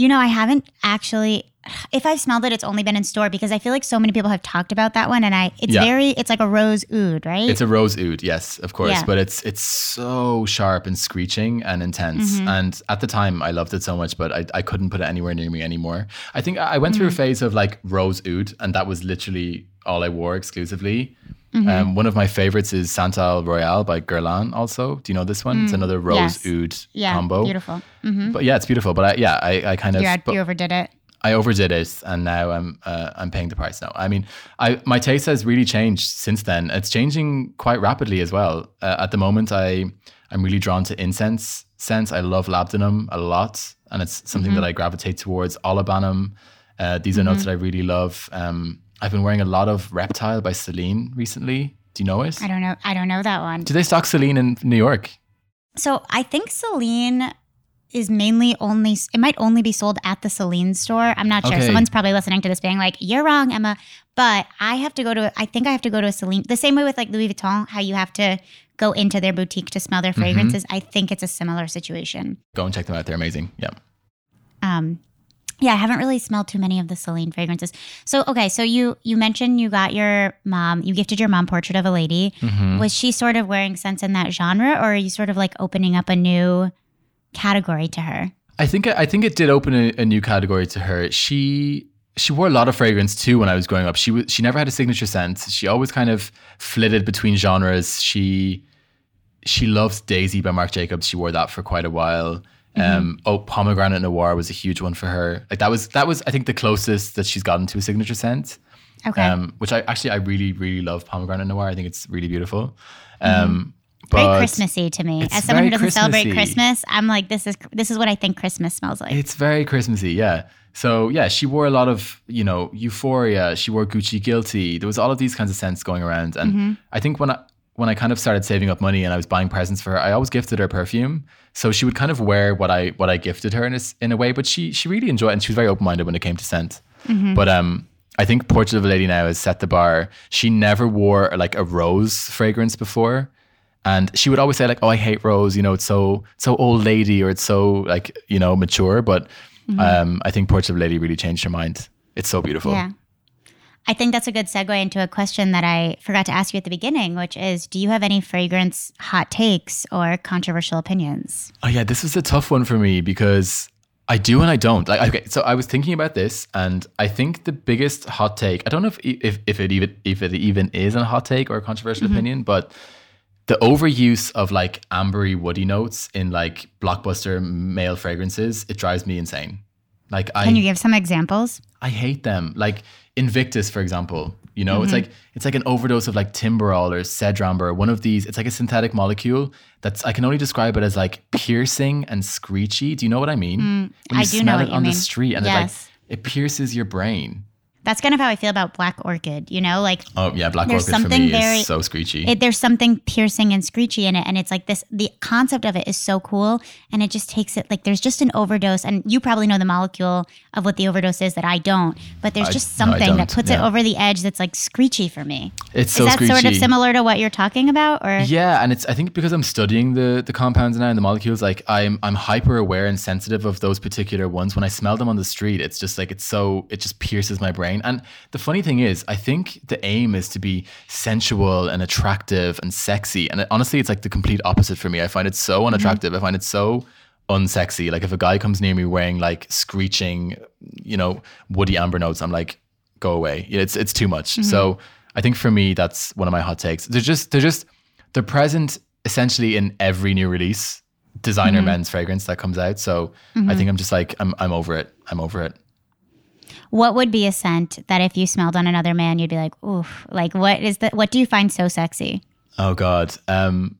You know, I haven't actually. If I've smelled it, it's only been in store because I feel like so many people have talked about that one, and I it's Yeah. very it's like a rose oud, right? It's a rose oud, yes, of course, Yeah. but it's it's so sharp and screeching and intense. Mm-hmm. And at the time, I loved it so much, but I, I couldn't put it anywhere near me anymore. I think I went through Mm-hmm. a phase of like rose oud, and that was literally all I wore exclusively. Mm-hmm. Um, one of my favorites is Santal Royal by Guerlain. Also, do you know this one? It's another rose Mm. yes. oud yeah, combo. beautiful. hmm But yeah, it's beautiful. But I, yeah, I, I kind of You, but- you overdid it. I overdid it, and now I'm uh, I'm paying the price now. I mean, I my taste has really changed since then. It's changing quite rapidly as well. Uh, at the moment, I I'm really drawn to incense scents. I love labdanum a lot, and it's something Mm-hmm. that I gravitate towards. Olibanum. Uh, these are notes that I really love. Um, I've been wearing a lot of Reptile by Celine recently. Do you know it? I don't know. I don't know that one. Do they stock Celine in New York? So I think Celine is mainly only it might only be sold at the Celine store. I'm not sure. Okay. Someone's probably listening to this being like, "You're wrong, Emma." But I have to go to I think I have to go to a Celine the same way with like Louis Vuitton, how you have to go into their boutique to smell their Mm-hmm. fragrances. I think it's a similar situation. Go and check them out. They're amazing. Yeah. Um yeah, I haven't really smelled too many of the Celine fragrances. So okay, so you you mentioned you got your mom, you gifted your mom Portrait of a Lady. Mm-hmm. Was she sort of wearing scents in that genre, or are you sort of like opening up a new category to her? I think I think it did open a, a new category to her. She she wore a lot of fragrance too when I was growing up. She was she never had a signature scent. She always kind of flitted between genres. She she loved Daisy by Marc Jacobs. She wore that for quite a while. Um, oh, pomegranate noir was a huge one for her. Like that was that was I think the closest that she's gotten to a signature scent. Okay. Um, which I actually I really really love pomegranate noir. I think it's really beautiful. Um, very Christmassy to me. As someone who doesn't celebrate Christmas, I'm like, this is this is what I think Christmas smells like. It's very Christmassy, yeah. So yeah, she wore a lot of, you know, Euphoria. She wore Gucci Guilty. There was all of these kinds of scents going around, and I think when I when I kind of started saving up money and I was buying presents for her, I always gifted her perfume. So she would kind of wear what I what I gifted her in a, in a way, but she she really enjoyed it, and she was very open minded when it came to scent. But um, I think Portrait of a Lady now has set the bar. She never wore like a rose fragrance before. And she would always say like, "Oh, I hate rose. You know, it's so so old lady, or it's so like you know mature." But um, I think Portrait of a Lady really changed her mind. It's so beautiful. Yeah. I think that's a good segue into a question that I forgot to ask you at the beginning, which is do you have any fragrance hot takes or controversial opinions? Oh yeah, this is a tough one for me because I do and I don't. Like okay, so I was thinking about this and I think the biggest hot take, I don't know if if, if it even if it even is a hot take or a controversial mm-hmm. opinion, but the overuse of like ambery woody notes in like blockbuster male fragrances, it drives me insane. Like I Can you give some examples? I hate them. Like Invictus, for example. You know, Mm-hmm. it's like it's like an overdose of like Timberol or Cedramber, or one of these. It's like a synthetic molecule that's I can only describe it as like piercing and screechy. Do you know what I mean? when Mm, I you do smell what it on mean. the street and Yes. it like it pierces your brain. That's kind of how I feel about Black Orchid, you know? Like Oh yeah, Black Orchid for something me very- is so screechy. it, there's something piercing and screechy in it and it's like this the concept of it is so cool and it just takes it like there's just an overdose and you probably know the molecule of what the overdose is that I don't but there's I- just no, something that don't, puts it over the edge that's like screechy for me it's so is that screechy. sort of similar to what you're talking about or Yeah, and it's I think because I'm studying the the compounds now and the molecules, like I'm I'm hyper aware and sensitive of those particular ones. When I smell them on the street, it's just like it's so it just pierces my brain. And the funny thing is, I think the aim is to be sensual and attractive and sexy. And it, honestly, it's like the complete opposite for me. I find it so mm-hmm. unattractive. I find it so unsexy. Like if a guy comes near me wearing like screeching, you know, woody amber notes, I'm like, go away. It's it's too much. Mm-hmm. So I think for me, that's one of my hot takes. They're just they're just they're present essentially in every new release designer men's fragrance that comes out. So I think I'm just like I'm I'm over it. I'm over it. what would be a scent that if you smelled on another man you'd be like oof like what is the what do you find so sexy Oh God. Um,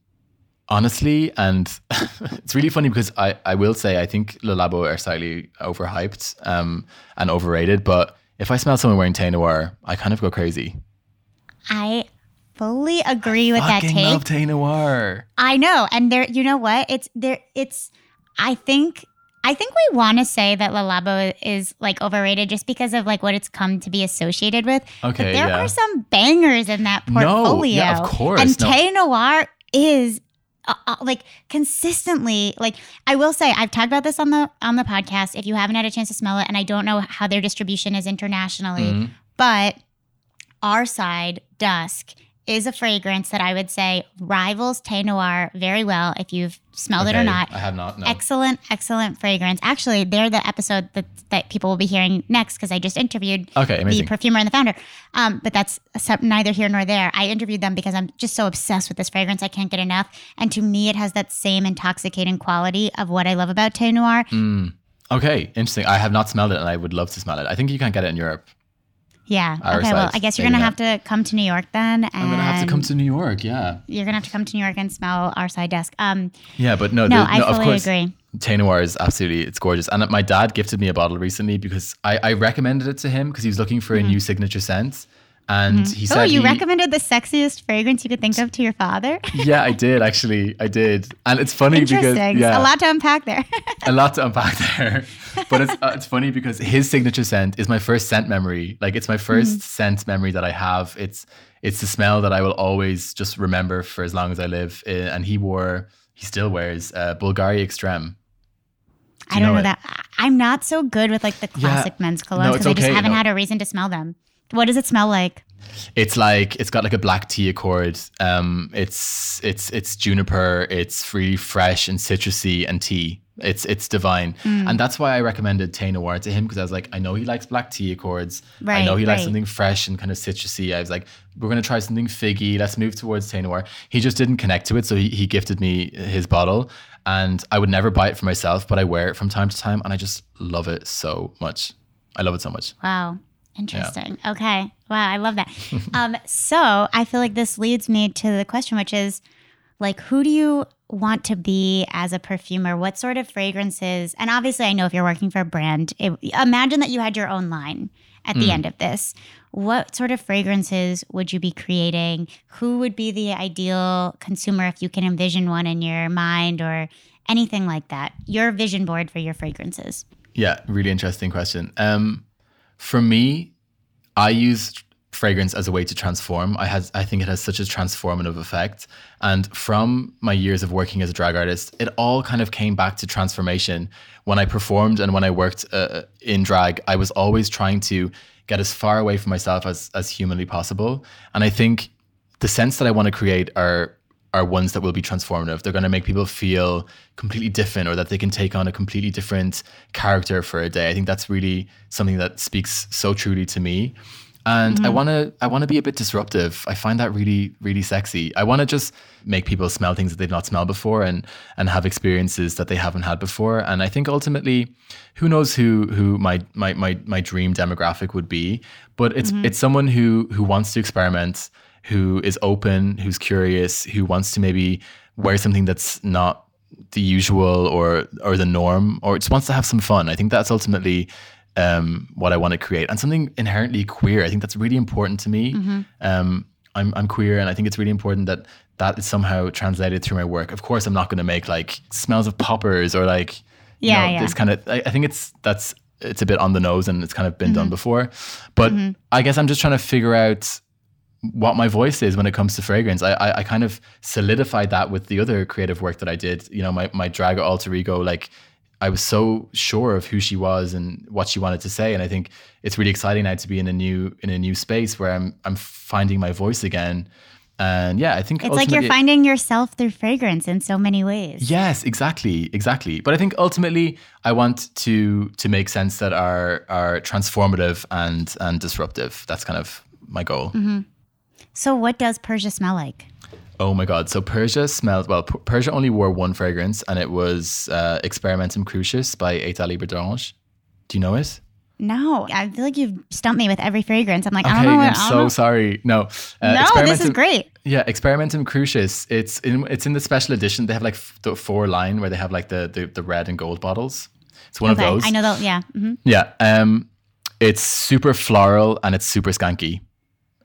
honestly, and it's really funny because I, I will say I think Le Labo are slightly overhyped um, and overrated. But if I smell someone wearing Thé Noir, I kind of go crazy. I fully agree with that take love Thé Noir. I know. And there you know what? It's there it's I think I think we want to say that Le Labo is like overrated just because of like what it's come to be associated with. Okay, but there yeah. are some bangers in that No, portfolio. yeah, of course, And no. Thé Noir is uh, uh, like consistently like i will say i've talked about this on the on the podcast if you haven't had a chance to smell it and i don't know how their distribution is internationally Mhm. but Ourside dusk is a fragrance that i would say rivals Thé Noir very well if you've smelled it or not I have not. No. excellent excellent fragrance actually they're the episode that that people will be hearing next because i just interviewed okay, the perfumer and the founder. Um, but that's neither here nor there. I interviewed them because I'm just so obsessed with this fragrance. I can't get enough. And to me, it has that same intoxicating quality of what I love about Thé Noir. Mm. Okay, interesting. I have not smelled it, and I would love to smell it. I think you can't get it in Europe. Yeah. Our okay. Well, I guess you're maybe gonna not. have to come to New York then, and I'm gonna have to come to New York. Yeah, you're gonna have to come to New York and smell Ourside Dusk. Um, yeah, but no, no, the, I no, of fully course, agree. Noir is absolutely it's gorgeous. And my dad gifted me a bottle recently because I, I recommended it to him because he was looking for a new signature scent, and he said Oh, you he- recommended the sexiest fragrance you could think of to your father. Yeah, I did actually. I did, and it's funny because yeah, A lot to unpack there. a lot to unpack there. But it's uh, it's funny because his signature scent is my first scent memory. Like it's my 1st Mm-hmm. scent memory that I have. It's it's the smell that I will always just remember for as long as I live. And he wore, he still wears uh, Bulgari Extreme. I don't know know that. I'm not so good with like the classic men's colognes No, because I just haven't no. had a reason to smell them. What does it smell like? It's like it's got like a black tea accord. Um, it's it's it's juniper. It's really fresh and citrusy and tea. It's it's divine, Mm. and that's why I recommended Thé Noir to him because I was like, I know he likes black tea accords. I know he likes something fresh and kind of citrusy. I was like, we're gonna try something figgy. Let's move towards Thé Noir. He just didn't connect to it, so he, he gifted me his bottle, and I would never buy it for myself, but I wear it from time to time, and I just love it so much. I love it so much. Wow. Interesting. Okay. Wow. I love that. um, so I feel like this leads me to the question, which is like, who do you want to be as a perfumer? What sort of fragrances? And obviously, I know if you're working for a brand, it, imagine that you had your own line at the end of this. What sort of fragrances would you be creating? Who would be the ideal consumer if you can envision one in your mind or anything like that? Your vision board for your fragrances. Yeah, really interesting question. Um, for me, I use fragrance as a way to transform. I has I think it has such a transformative effect. And from my years of working as a drag artist, it all kind of came back to transformation. When I performed and when I worked uh, in drag, I was always trying to get as far away from myself as as humanly possible. And I think the scents that I want to create are are ones that will be transformative. They're going to make people feel completely different or that they can take on a completely different character for a day. I think that's really something that speaks so truly to me. And I mm-hmm. want to I want to be a bit disruptive. I find that really really sexy. I want to just make people smell things that they've not smelled before and and have experiences that they haven't had before. And I think ultimately who knows who who my my my my dream demographic would be, but it's mm-hmm. it's someone who who wants to experiment who is open, who's curious, who wants to maybe wear something that's not the usual or or the norm, or just wants to have some fun. I think that's ultimately um, what I want to create, and something inherently queer. I think that's really important to me. Um, I'm I'm queer, and I think it's really important that that is somehow translated through my work. Of course, I'm not going to make like smells of poppers or like you Yeah, know, yeah. this kind of. I, I think it's that's it's a bit on the nose, and it's kind of been done before. But I guess I'm just trying to figure out what my voice is when it comes to fragrance. I, I I kind of solidified that with the other creative work that I did. You know, my my drag alter ego, like I was so sure of who she was and what she wanted to say. And I think it's really exciting now to be in a new in a new space where I'm I'm finding my voice again. And yeah, I think It's like you're finding yourself through fragrance in so many ways. Yes, exactly, exactly. But I think ultimately, I want to to make sense that are are transformative and and disruptive. That's kind of my goal. Mm-hmm. So, what does Persia smell like? Oh my god! So Persia smelled well. P- Persia only wore one fragrance, and it was uh, Experimentum Crucis by Etat Libre. Do you know it? No, I feel like you've stumped me with every fragrance. I'm like, I don't know. What, I'm so know. sorry. No, uh, no, this is great. Yeah, Experimentum Crucis. It's in it's in the special edition. They have like f- the four line where they have like the the, the red and gold bottles. It's one Okay, of those. I know that. Yeah. mhm. Yeah. Um, it's super floral and it's super skanky.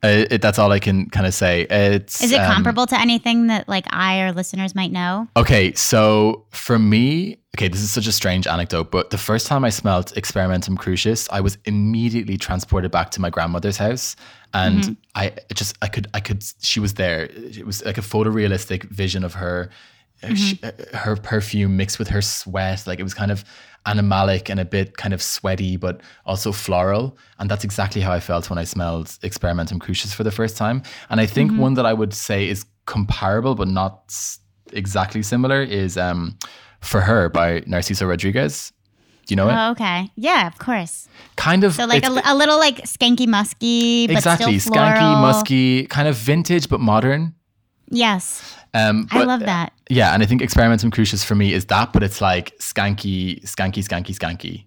Uh, it, that's all I can kind of say. It's Is it um, comparable to anything that like I or listeners might know? Okay, so for me, okay, this is such a strange anecdote, but the first time I smelled Experimentum Crucis, I was immediately transported back to my grandmother's house, and Mm-hmm. I just I could I could she was there. It was like a photorealistic vision of her sh- mm-hmm. uh, her perfume mixed with her sweat. Like it was kind of animalic and a bit kind of sweaty, but also floral. And that's exactly how I felt when I smelled Experimentum Crucis for the first time. And I think mm-hmm. one that I would say is comparable, but not exactly similar, is um, For Her by Narciso Rodriguez. Do you know it? Oh, okay. Yeah, of course. kind of. So like a, a little like skanky musky, but exactly skanky, musky, kind of vintage but modern. Yes, Um, I love that. Yeah, and I think Experimentum Crucis for me is that, but it's like skanky, skanky, skanky, skanky,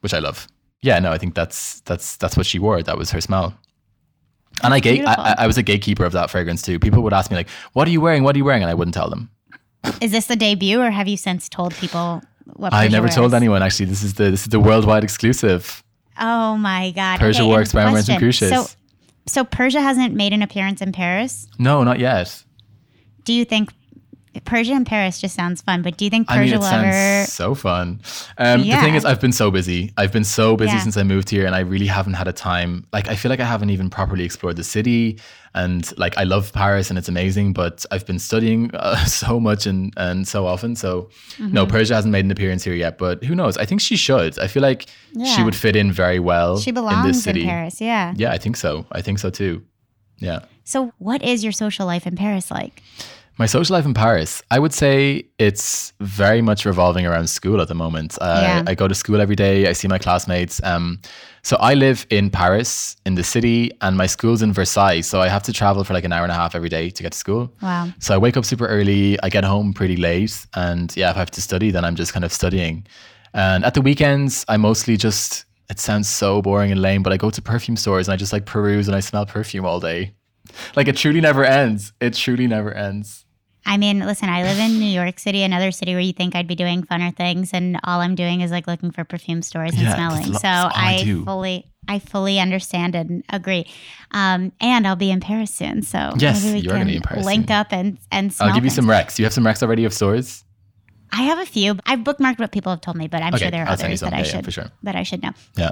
which I love. Yeah, no, I think that's that's that's what she wore. That was her smell. And I, gate, I. I was a gatekeeper of that fragrance too. People would ask me like, "What are you wearing? What are you wearing?" And I wouldn't tell them. Is this the debut, or have you since told people what? I never told anyone. Actually, this is the this is the worldwide exclusive. Oh my god! Persia okay, wore Experimentum. Crucis. So, so Persia hasn't made an appearance in Paris. No, not yet. Do you think Persia in Paris just sounds fun? But do you think I mean, Persia it will sounds ever? so fun. Um, The thing is, I've been so busy. I've been so busy Yeah. since I moved here, and I really haven't had a time. Like, I feel like I haven't even properly explored the city. And like, I love Paris, and it's amazing. But I've been studying uh, so much and and so often. So no, Mm-hmm. Persia hasn't made an appearance here yet. But who knows? I think she should. I feel like she would fit in very well She in belongs this in. Paris. Yeah. Yeah, I think so. I think so too. Yeah. So, what is your social life in Paris like? My social life in Paris, I would say it's very much revolving around school at the moment. Uh, Yeah. I go to school every day. I see my classmates. Um, so I live in Paris, in the city, and my school's in Versailles. So I have to travel for like an hour and a half every day to get to school. Wow. So I wake up super early. I get home pretty late, and yeah, if I have to study, then I'm just kind of studying. And at the weekends, I mostly just. It sounds so boring and lame, but I go to perfume stores and I just like peruse and I smell perfume all day. Like it truly never ends. It truly never ends. I mean, listen, I live in New York City, another city where you think I'd be doing funner things, and all I'm doing is like looking for perfume stores and Yeah, smelling. lo- So I I, fully, I fully understand and agree. Um, and I'll be in Paris soon, so Yes, maybe we you're gonna be in Paris link soon. up and and smell I'll give you some recs. You have some recs already of stores? I have a few. I've bookmarked what people have told me, but I'm Okay, sure there are I'll others that I Yeah, yeah, should for sure. that I should know. Yeah.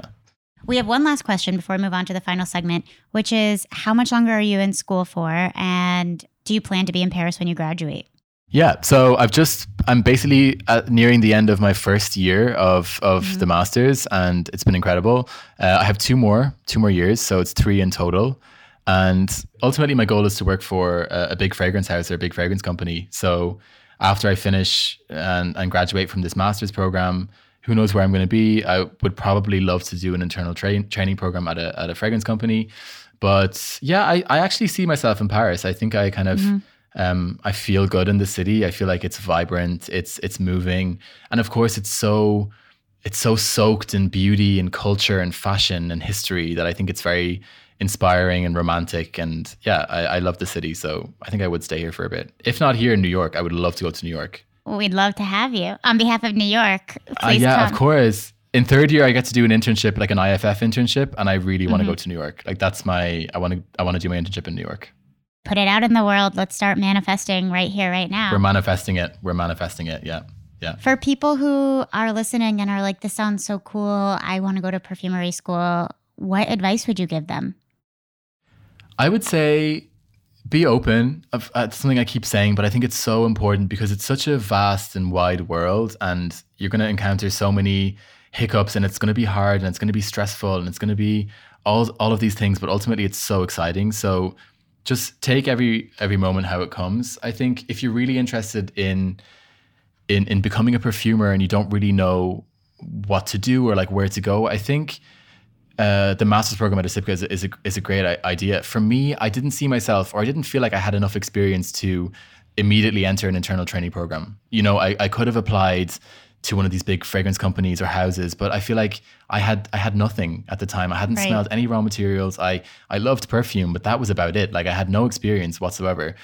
We have one last question before we move on to the final segment, which is how much longer are you in school for, and do you plan to be in Paris when you graduate? Yeah. So I've just, I'm basically at nearing the end of my first year of, of the master's and it's been incredible. Uh, I have two more, two more years. So it's three in total. And ultimately, my goal is to work for a, a big fragrance house or a big fragrance company. So after I finish and, and graduate from this master's program, who knows where I'm going to be? I would probably love to do an internal train, training program at a, at a fragrance company. But yeah, I, I actually see myself in Paris. I think I kind of um, I feel good in the city. I feel like it's vibrant, it's it's moving, and of course, it's so it's so soaked in beauty and culture and fashion and history that I think it's very inspiring and romantic. And yeah, I, I love the city, so I think I would stay here for a bit. If not here in New York, I would love to go to New York. We'd love to have you on behalf of New York. Uh, yeah, come. of course. In third year, I get to do an internship, like an IFF internship, and I really want to go to New York. Like that's my I want to I want to do my internship in New York. Put it out in the world. Let's start manifesting right here, right now. We're manifesting it. We're manifesting it. Yeah, yeah. For people who are listening and are like, this sounds so cool, I want to go to perfumery school, what advice would you give them? I would say be open. Uh, It's something I keep saying, but I think it's so important because it's such a vast and wide world, and you're going to encounter so many hiccups, and it's going to be hard, and it's going to be stressful, and it's going to be all all of these things. But ultimately, it's so exciting. So just take every every moment how it comes. I think if you're really interested in in in becoming a perfumer and you don't really know what to do or like where to go, I think uh, the master's program at ISIPCA is, is, a, is a great idea. For me, I didn't see myself, or I didn't feel like I had enough experience to immediately enter an internal training program. You know, I, I could have applied to one of these big fragrance companies or houses, but I feel like I had I had nothing at the time. I hadn't Right. smelled any raw materials. I I loved perfume, but that was about it. Like I had no experience whatsoever.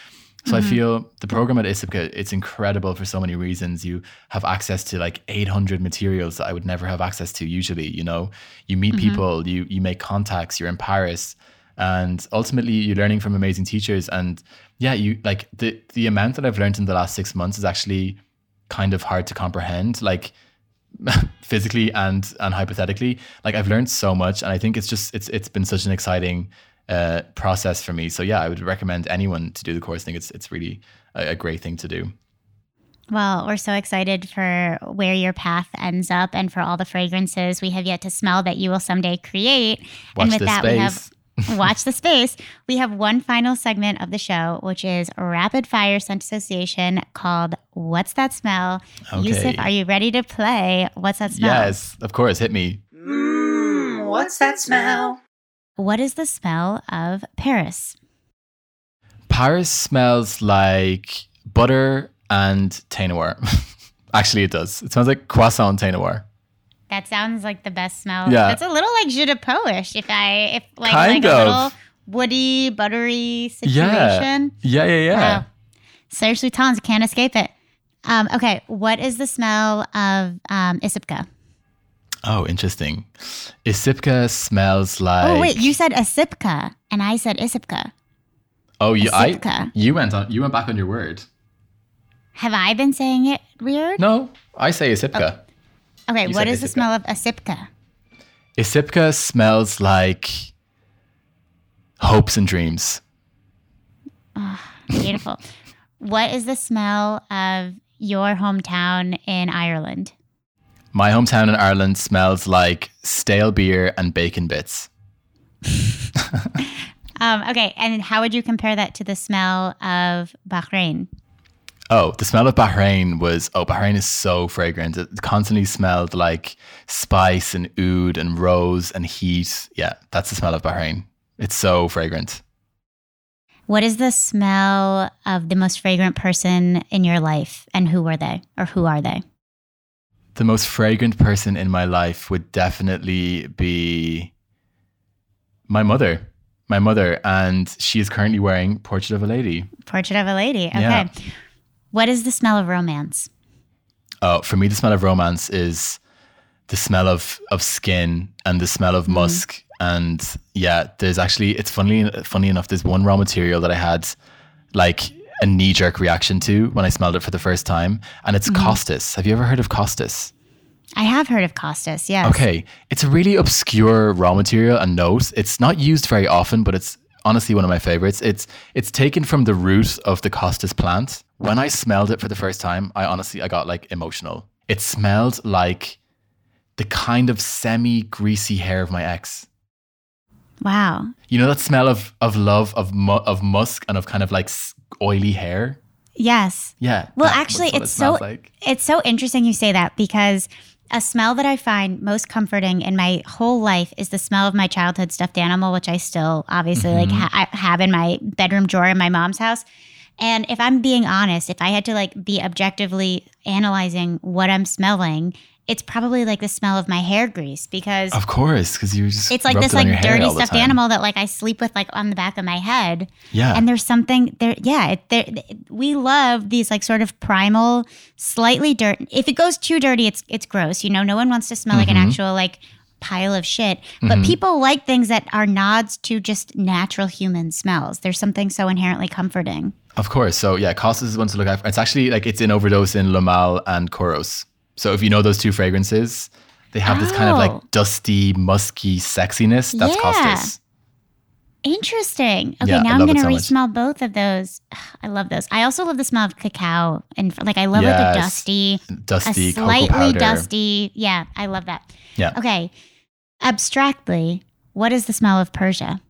So I mm-hmm. feel the program at ISIPCA, it's incredible for so many reasons. You have access to like 800 materials that I would never have access to usually, you know. You meet mm-hmm. people, you you make contacts, you're in Paris, and ultimately you're learning from amazing teachers and yeah, you like the the amount that I've learned in the last 6 months is actually kind of hard to comprehend like physically and and hypothetically. Like I've learned so much and I think it's just it's it's been such an exciting uh, process for me. So yeah, I would recommend anyone to do the course. I think it's it's really a, a great thing to do. Well, we're so excited for where your path ends up and for all the fragrances we have yet to smell that you will someday create. Watch and with that, we have space. Watch the space. We have one final segment of the show, which is a rapid fire scent association called What's That Smell? Okay. Yousif, are you ready to play What's That Smell? Yes, of course. Hit me. Mmm, what's that smell? What is the smell of Paris? Paris smells like butter and Thé Noir. Actually, it does. It smells like croissant Thé Noir. That sounds like the best smell. Yeah. That's a little like jus de poish if I if like Kind like a little woody, buttery Yeah. situation. Yeah, yeah, yeah. Wow. Serge Lutens can't escape it. Um, okay, what is the smell of um, ISIPCA? Oh, interesting. ISIPCA smells like. oh wait, you said ISIPCA, and I said ISIPCA. Oh, you. I. You went on. You went back on your word. Have I been saying it weird? No, I say ISIPCA. Okay, you what the smell of ISIPCA? ISIPCA smells like hopes and dreams. Beautiful. what is the smell of your hometown in Ireland? My hometown in Ireland smells like stale beer and bacon bits. Um, okay, and how would you compare that to the smell of Bahrain? Oh, the smell of Bahrain was oh, Bahrain is so fragrant. It constantly smelled like spice and oud and rose and heat. Yeah, that's the smell of Bahrain. It's so fragrant. What is the smell of the most fragrant person in your life, and who were they, or who are they? The most fragrant person in my life would definitely be my mother. My mother, and she is currently wearing Portrait of a Lady. Portrait of a Lady. Okay. Yeah. What is the smell of romance? Oh, for me, the smell of romance is the smell of of skin and the smell of mm-hmm. musk. And yeah, there's actually it's funny funny enough. There's one raw material that I had like a knee jerk reaction to when I smelled it for the first time, and it's mm-hmm. Costus. Have you ever heard of Costus? I have heard of Costus. Yes. Okay, it's a really obscure raw material and note. It's not used very often, but it's honestly one of my favorites. It's it's taken from the root of the Costus plant. When I smelled it for the first time, I honestly I got like emotional. It smelled like the kind of semi greasy hair of my ex. Wow. You know that smell of of love of mu- of musk and of kind of like oily hair. Yes. Yeah. Well, actually, it's it so like. it's so interesting you say that because a smell that I find most comforting in my whole life is the smell of my childhood stuffed animal, which I still obviously like Mm-hmm. ha- have in my bedroom drawer in my mom's house. And if I'm being honest, if I had to like be objectively analyzing what I'm smelling, it's probably like the smell of my hair grease because Of course, because you just it's like this like dirty stuffed animal that like I sleep with like on the back of my head. Yeah. And there's something there. Yeah, it, there. We love these like sort of primal, slightly dirt. If it goes too dirty, it's it's gross. You know, no one wants to smell like Mm-hmm. an actual like pile of shit. But people like things that are nods to just natural human smells. There's something so inherently comforting. Of course. So yeah, Costus is one to look out for. It's actually like it's in overdose in Le Male and Kouros. So if you know those two fragrances, they have this kind of Oh. like dusty, musky sexiness. That's Yeah. Costus. Interesting. Okay, Yeah, now I'm gonna so much. re-smell both of those. I love those. I also love the smell of cacao, and like I love like a dusty, Dusty, a slightly dusty. Yeah, I love that. Yeah. Okay. Abstractly, what is the smell of Persia?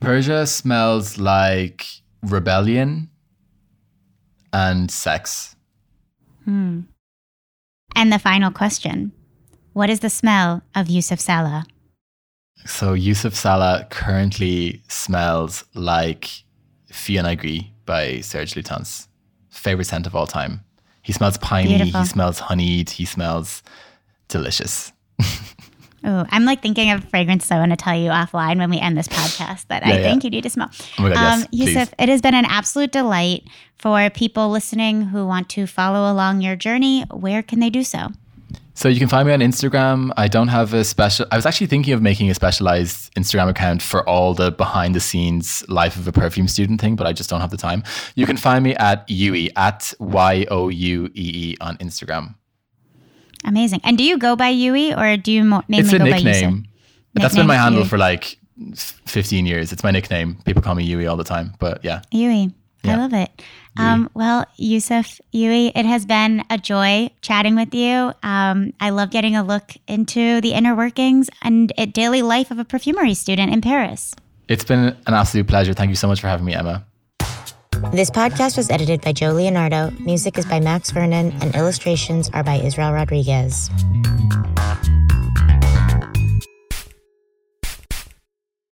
Persia smells like rebellion and sex. Hmm. And the final question What is the smell of Yousif Saleh? So Yousif Saleh currently smells like Filles en Aiguilles by Serge Lutens. Favorite scent of all time. He smells piney, Beautiful. he smells honeyed, he smells delicious. Oh, I'm like thinking of fragrances I want to tell you offline when we end this podcast that Yeah, I yeah. think you need to smell. Oh God, yes, um, Yousif, please. it has been an absolute delight for people listening who want to follow along your journey. Where can they do so? So you can find me on Instagram. I don't have a special. I was actually thinking of making a specialized Instagram account for all the behind the scenes life of a perfume student thing, but I just don't have the time. You can find me at Yui at Y O U E E on Instagram. Amazing. And do you go by Yui or do you mo- mainly It's a go by Yousif? nickname. That's been my handle Yui. for like 15 years. It's my nickname. People call me Yui all the time. But yeah, Yui. I love it. Um, well, Yousif, Yui, it has been a joy chatting with you. Um, I love getting a look into the inner workings and daily life of a perfumery student in Paris. It's been an absolute pleasure. Thank you so much for having me, Emma. This podcast was edited by Joe Leonardo. Music is by Max Vernon, and illustrations are by Israel Rodriguez.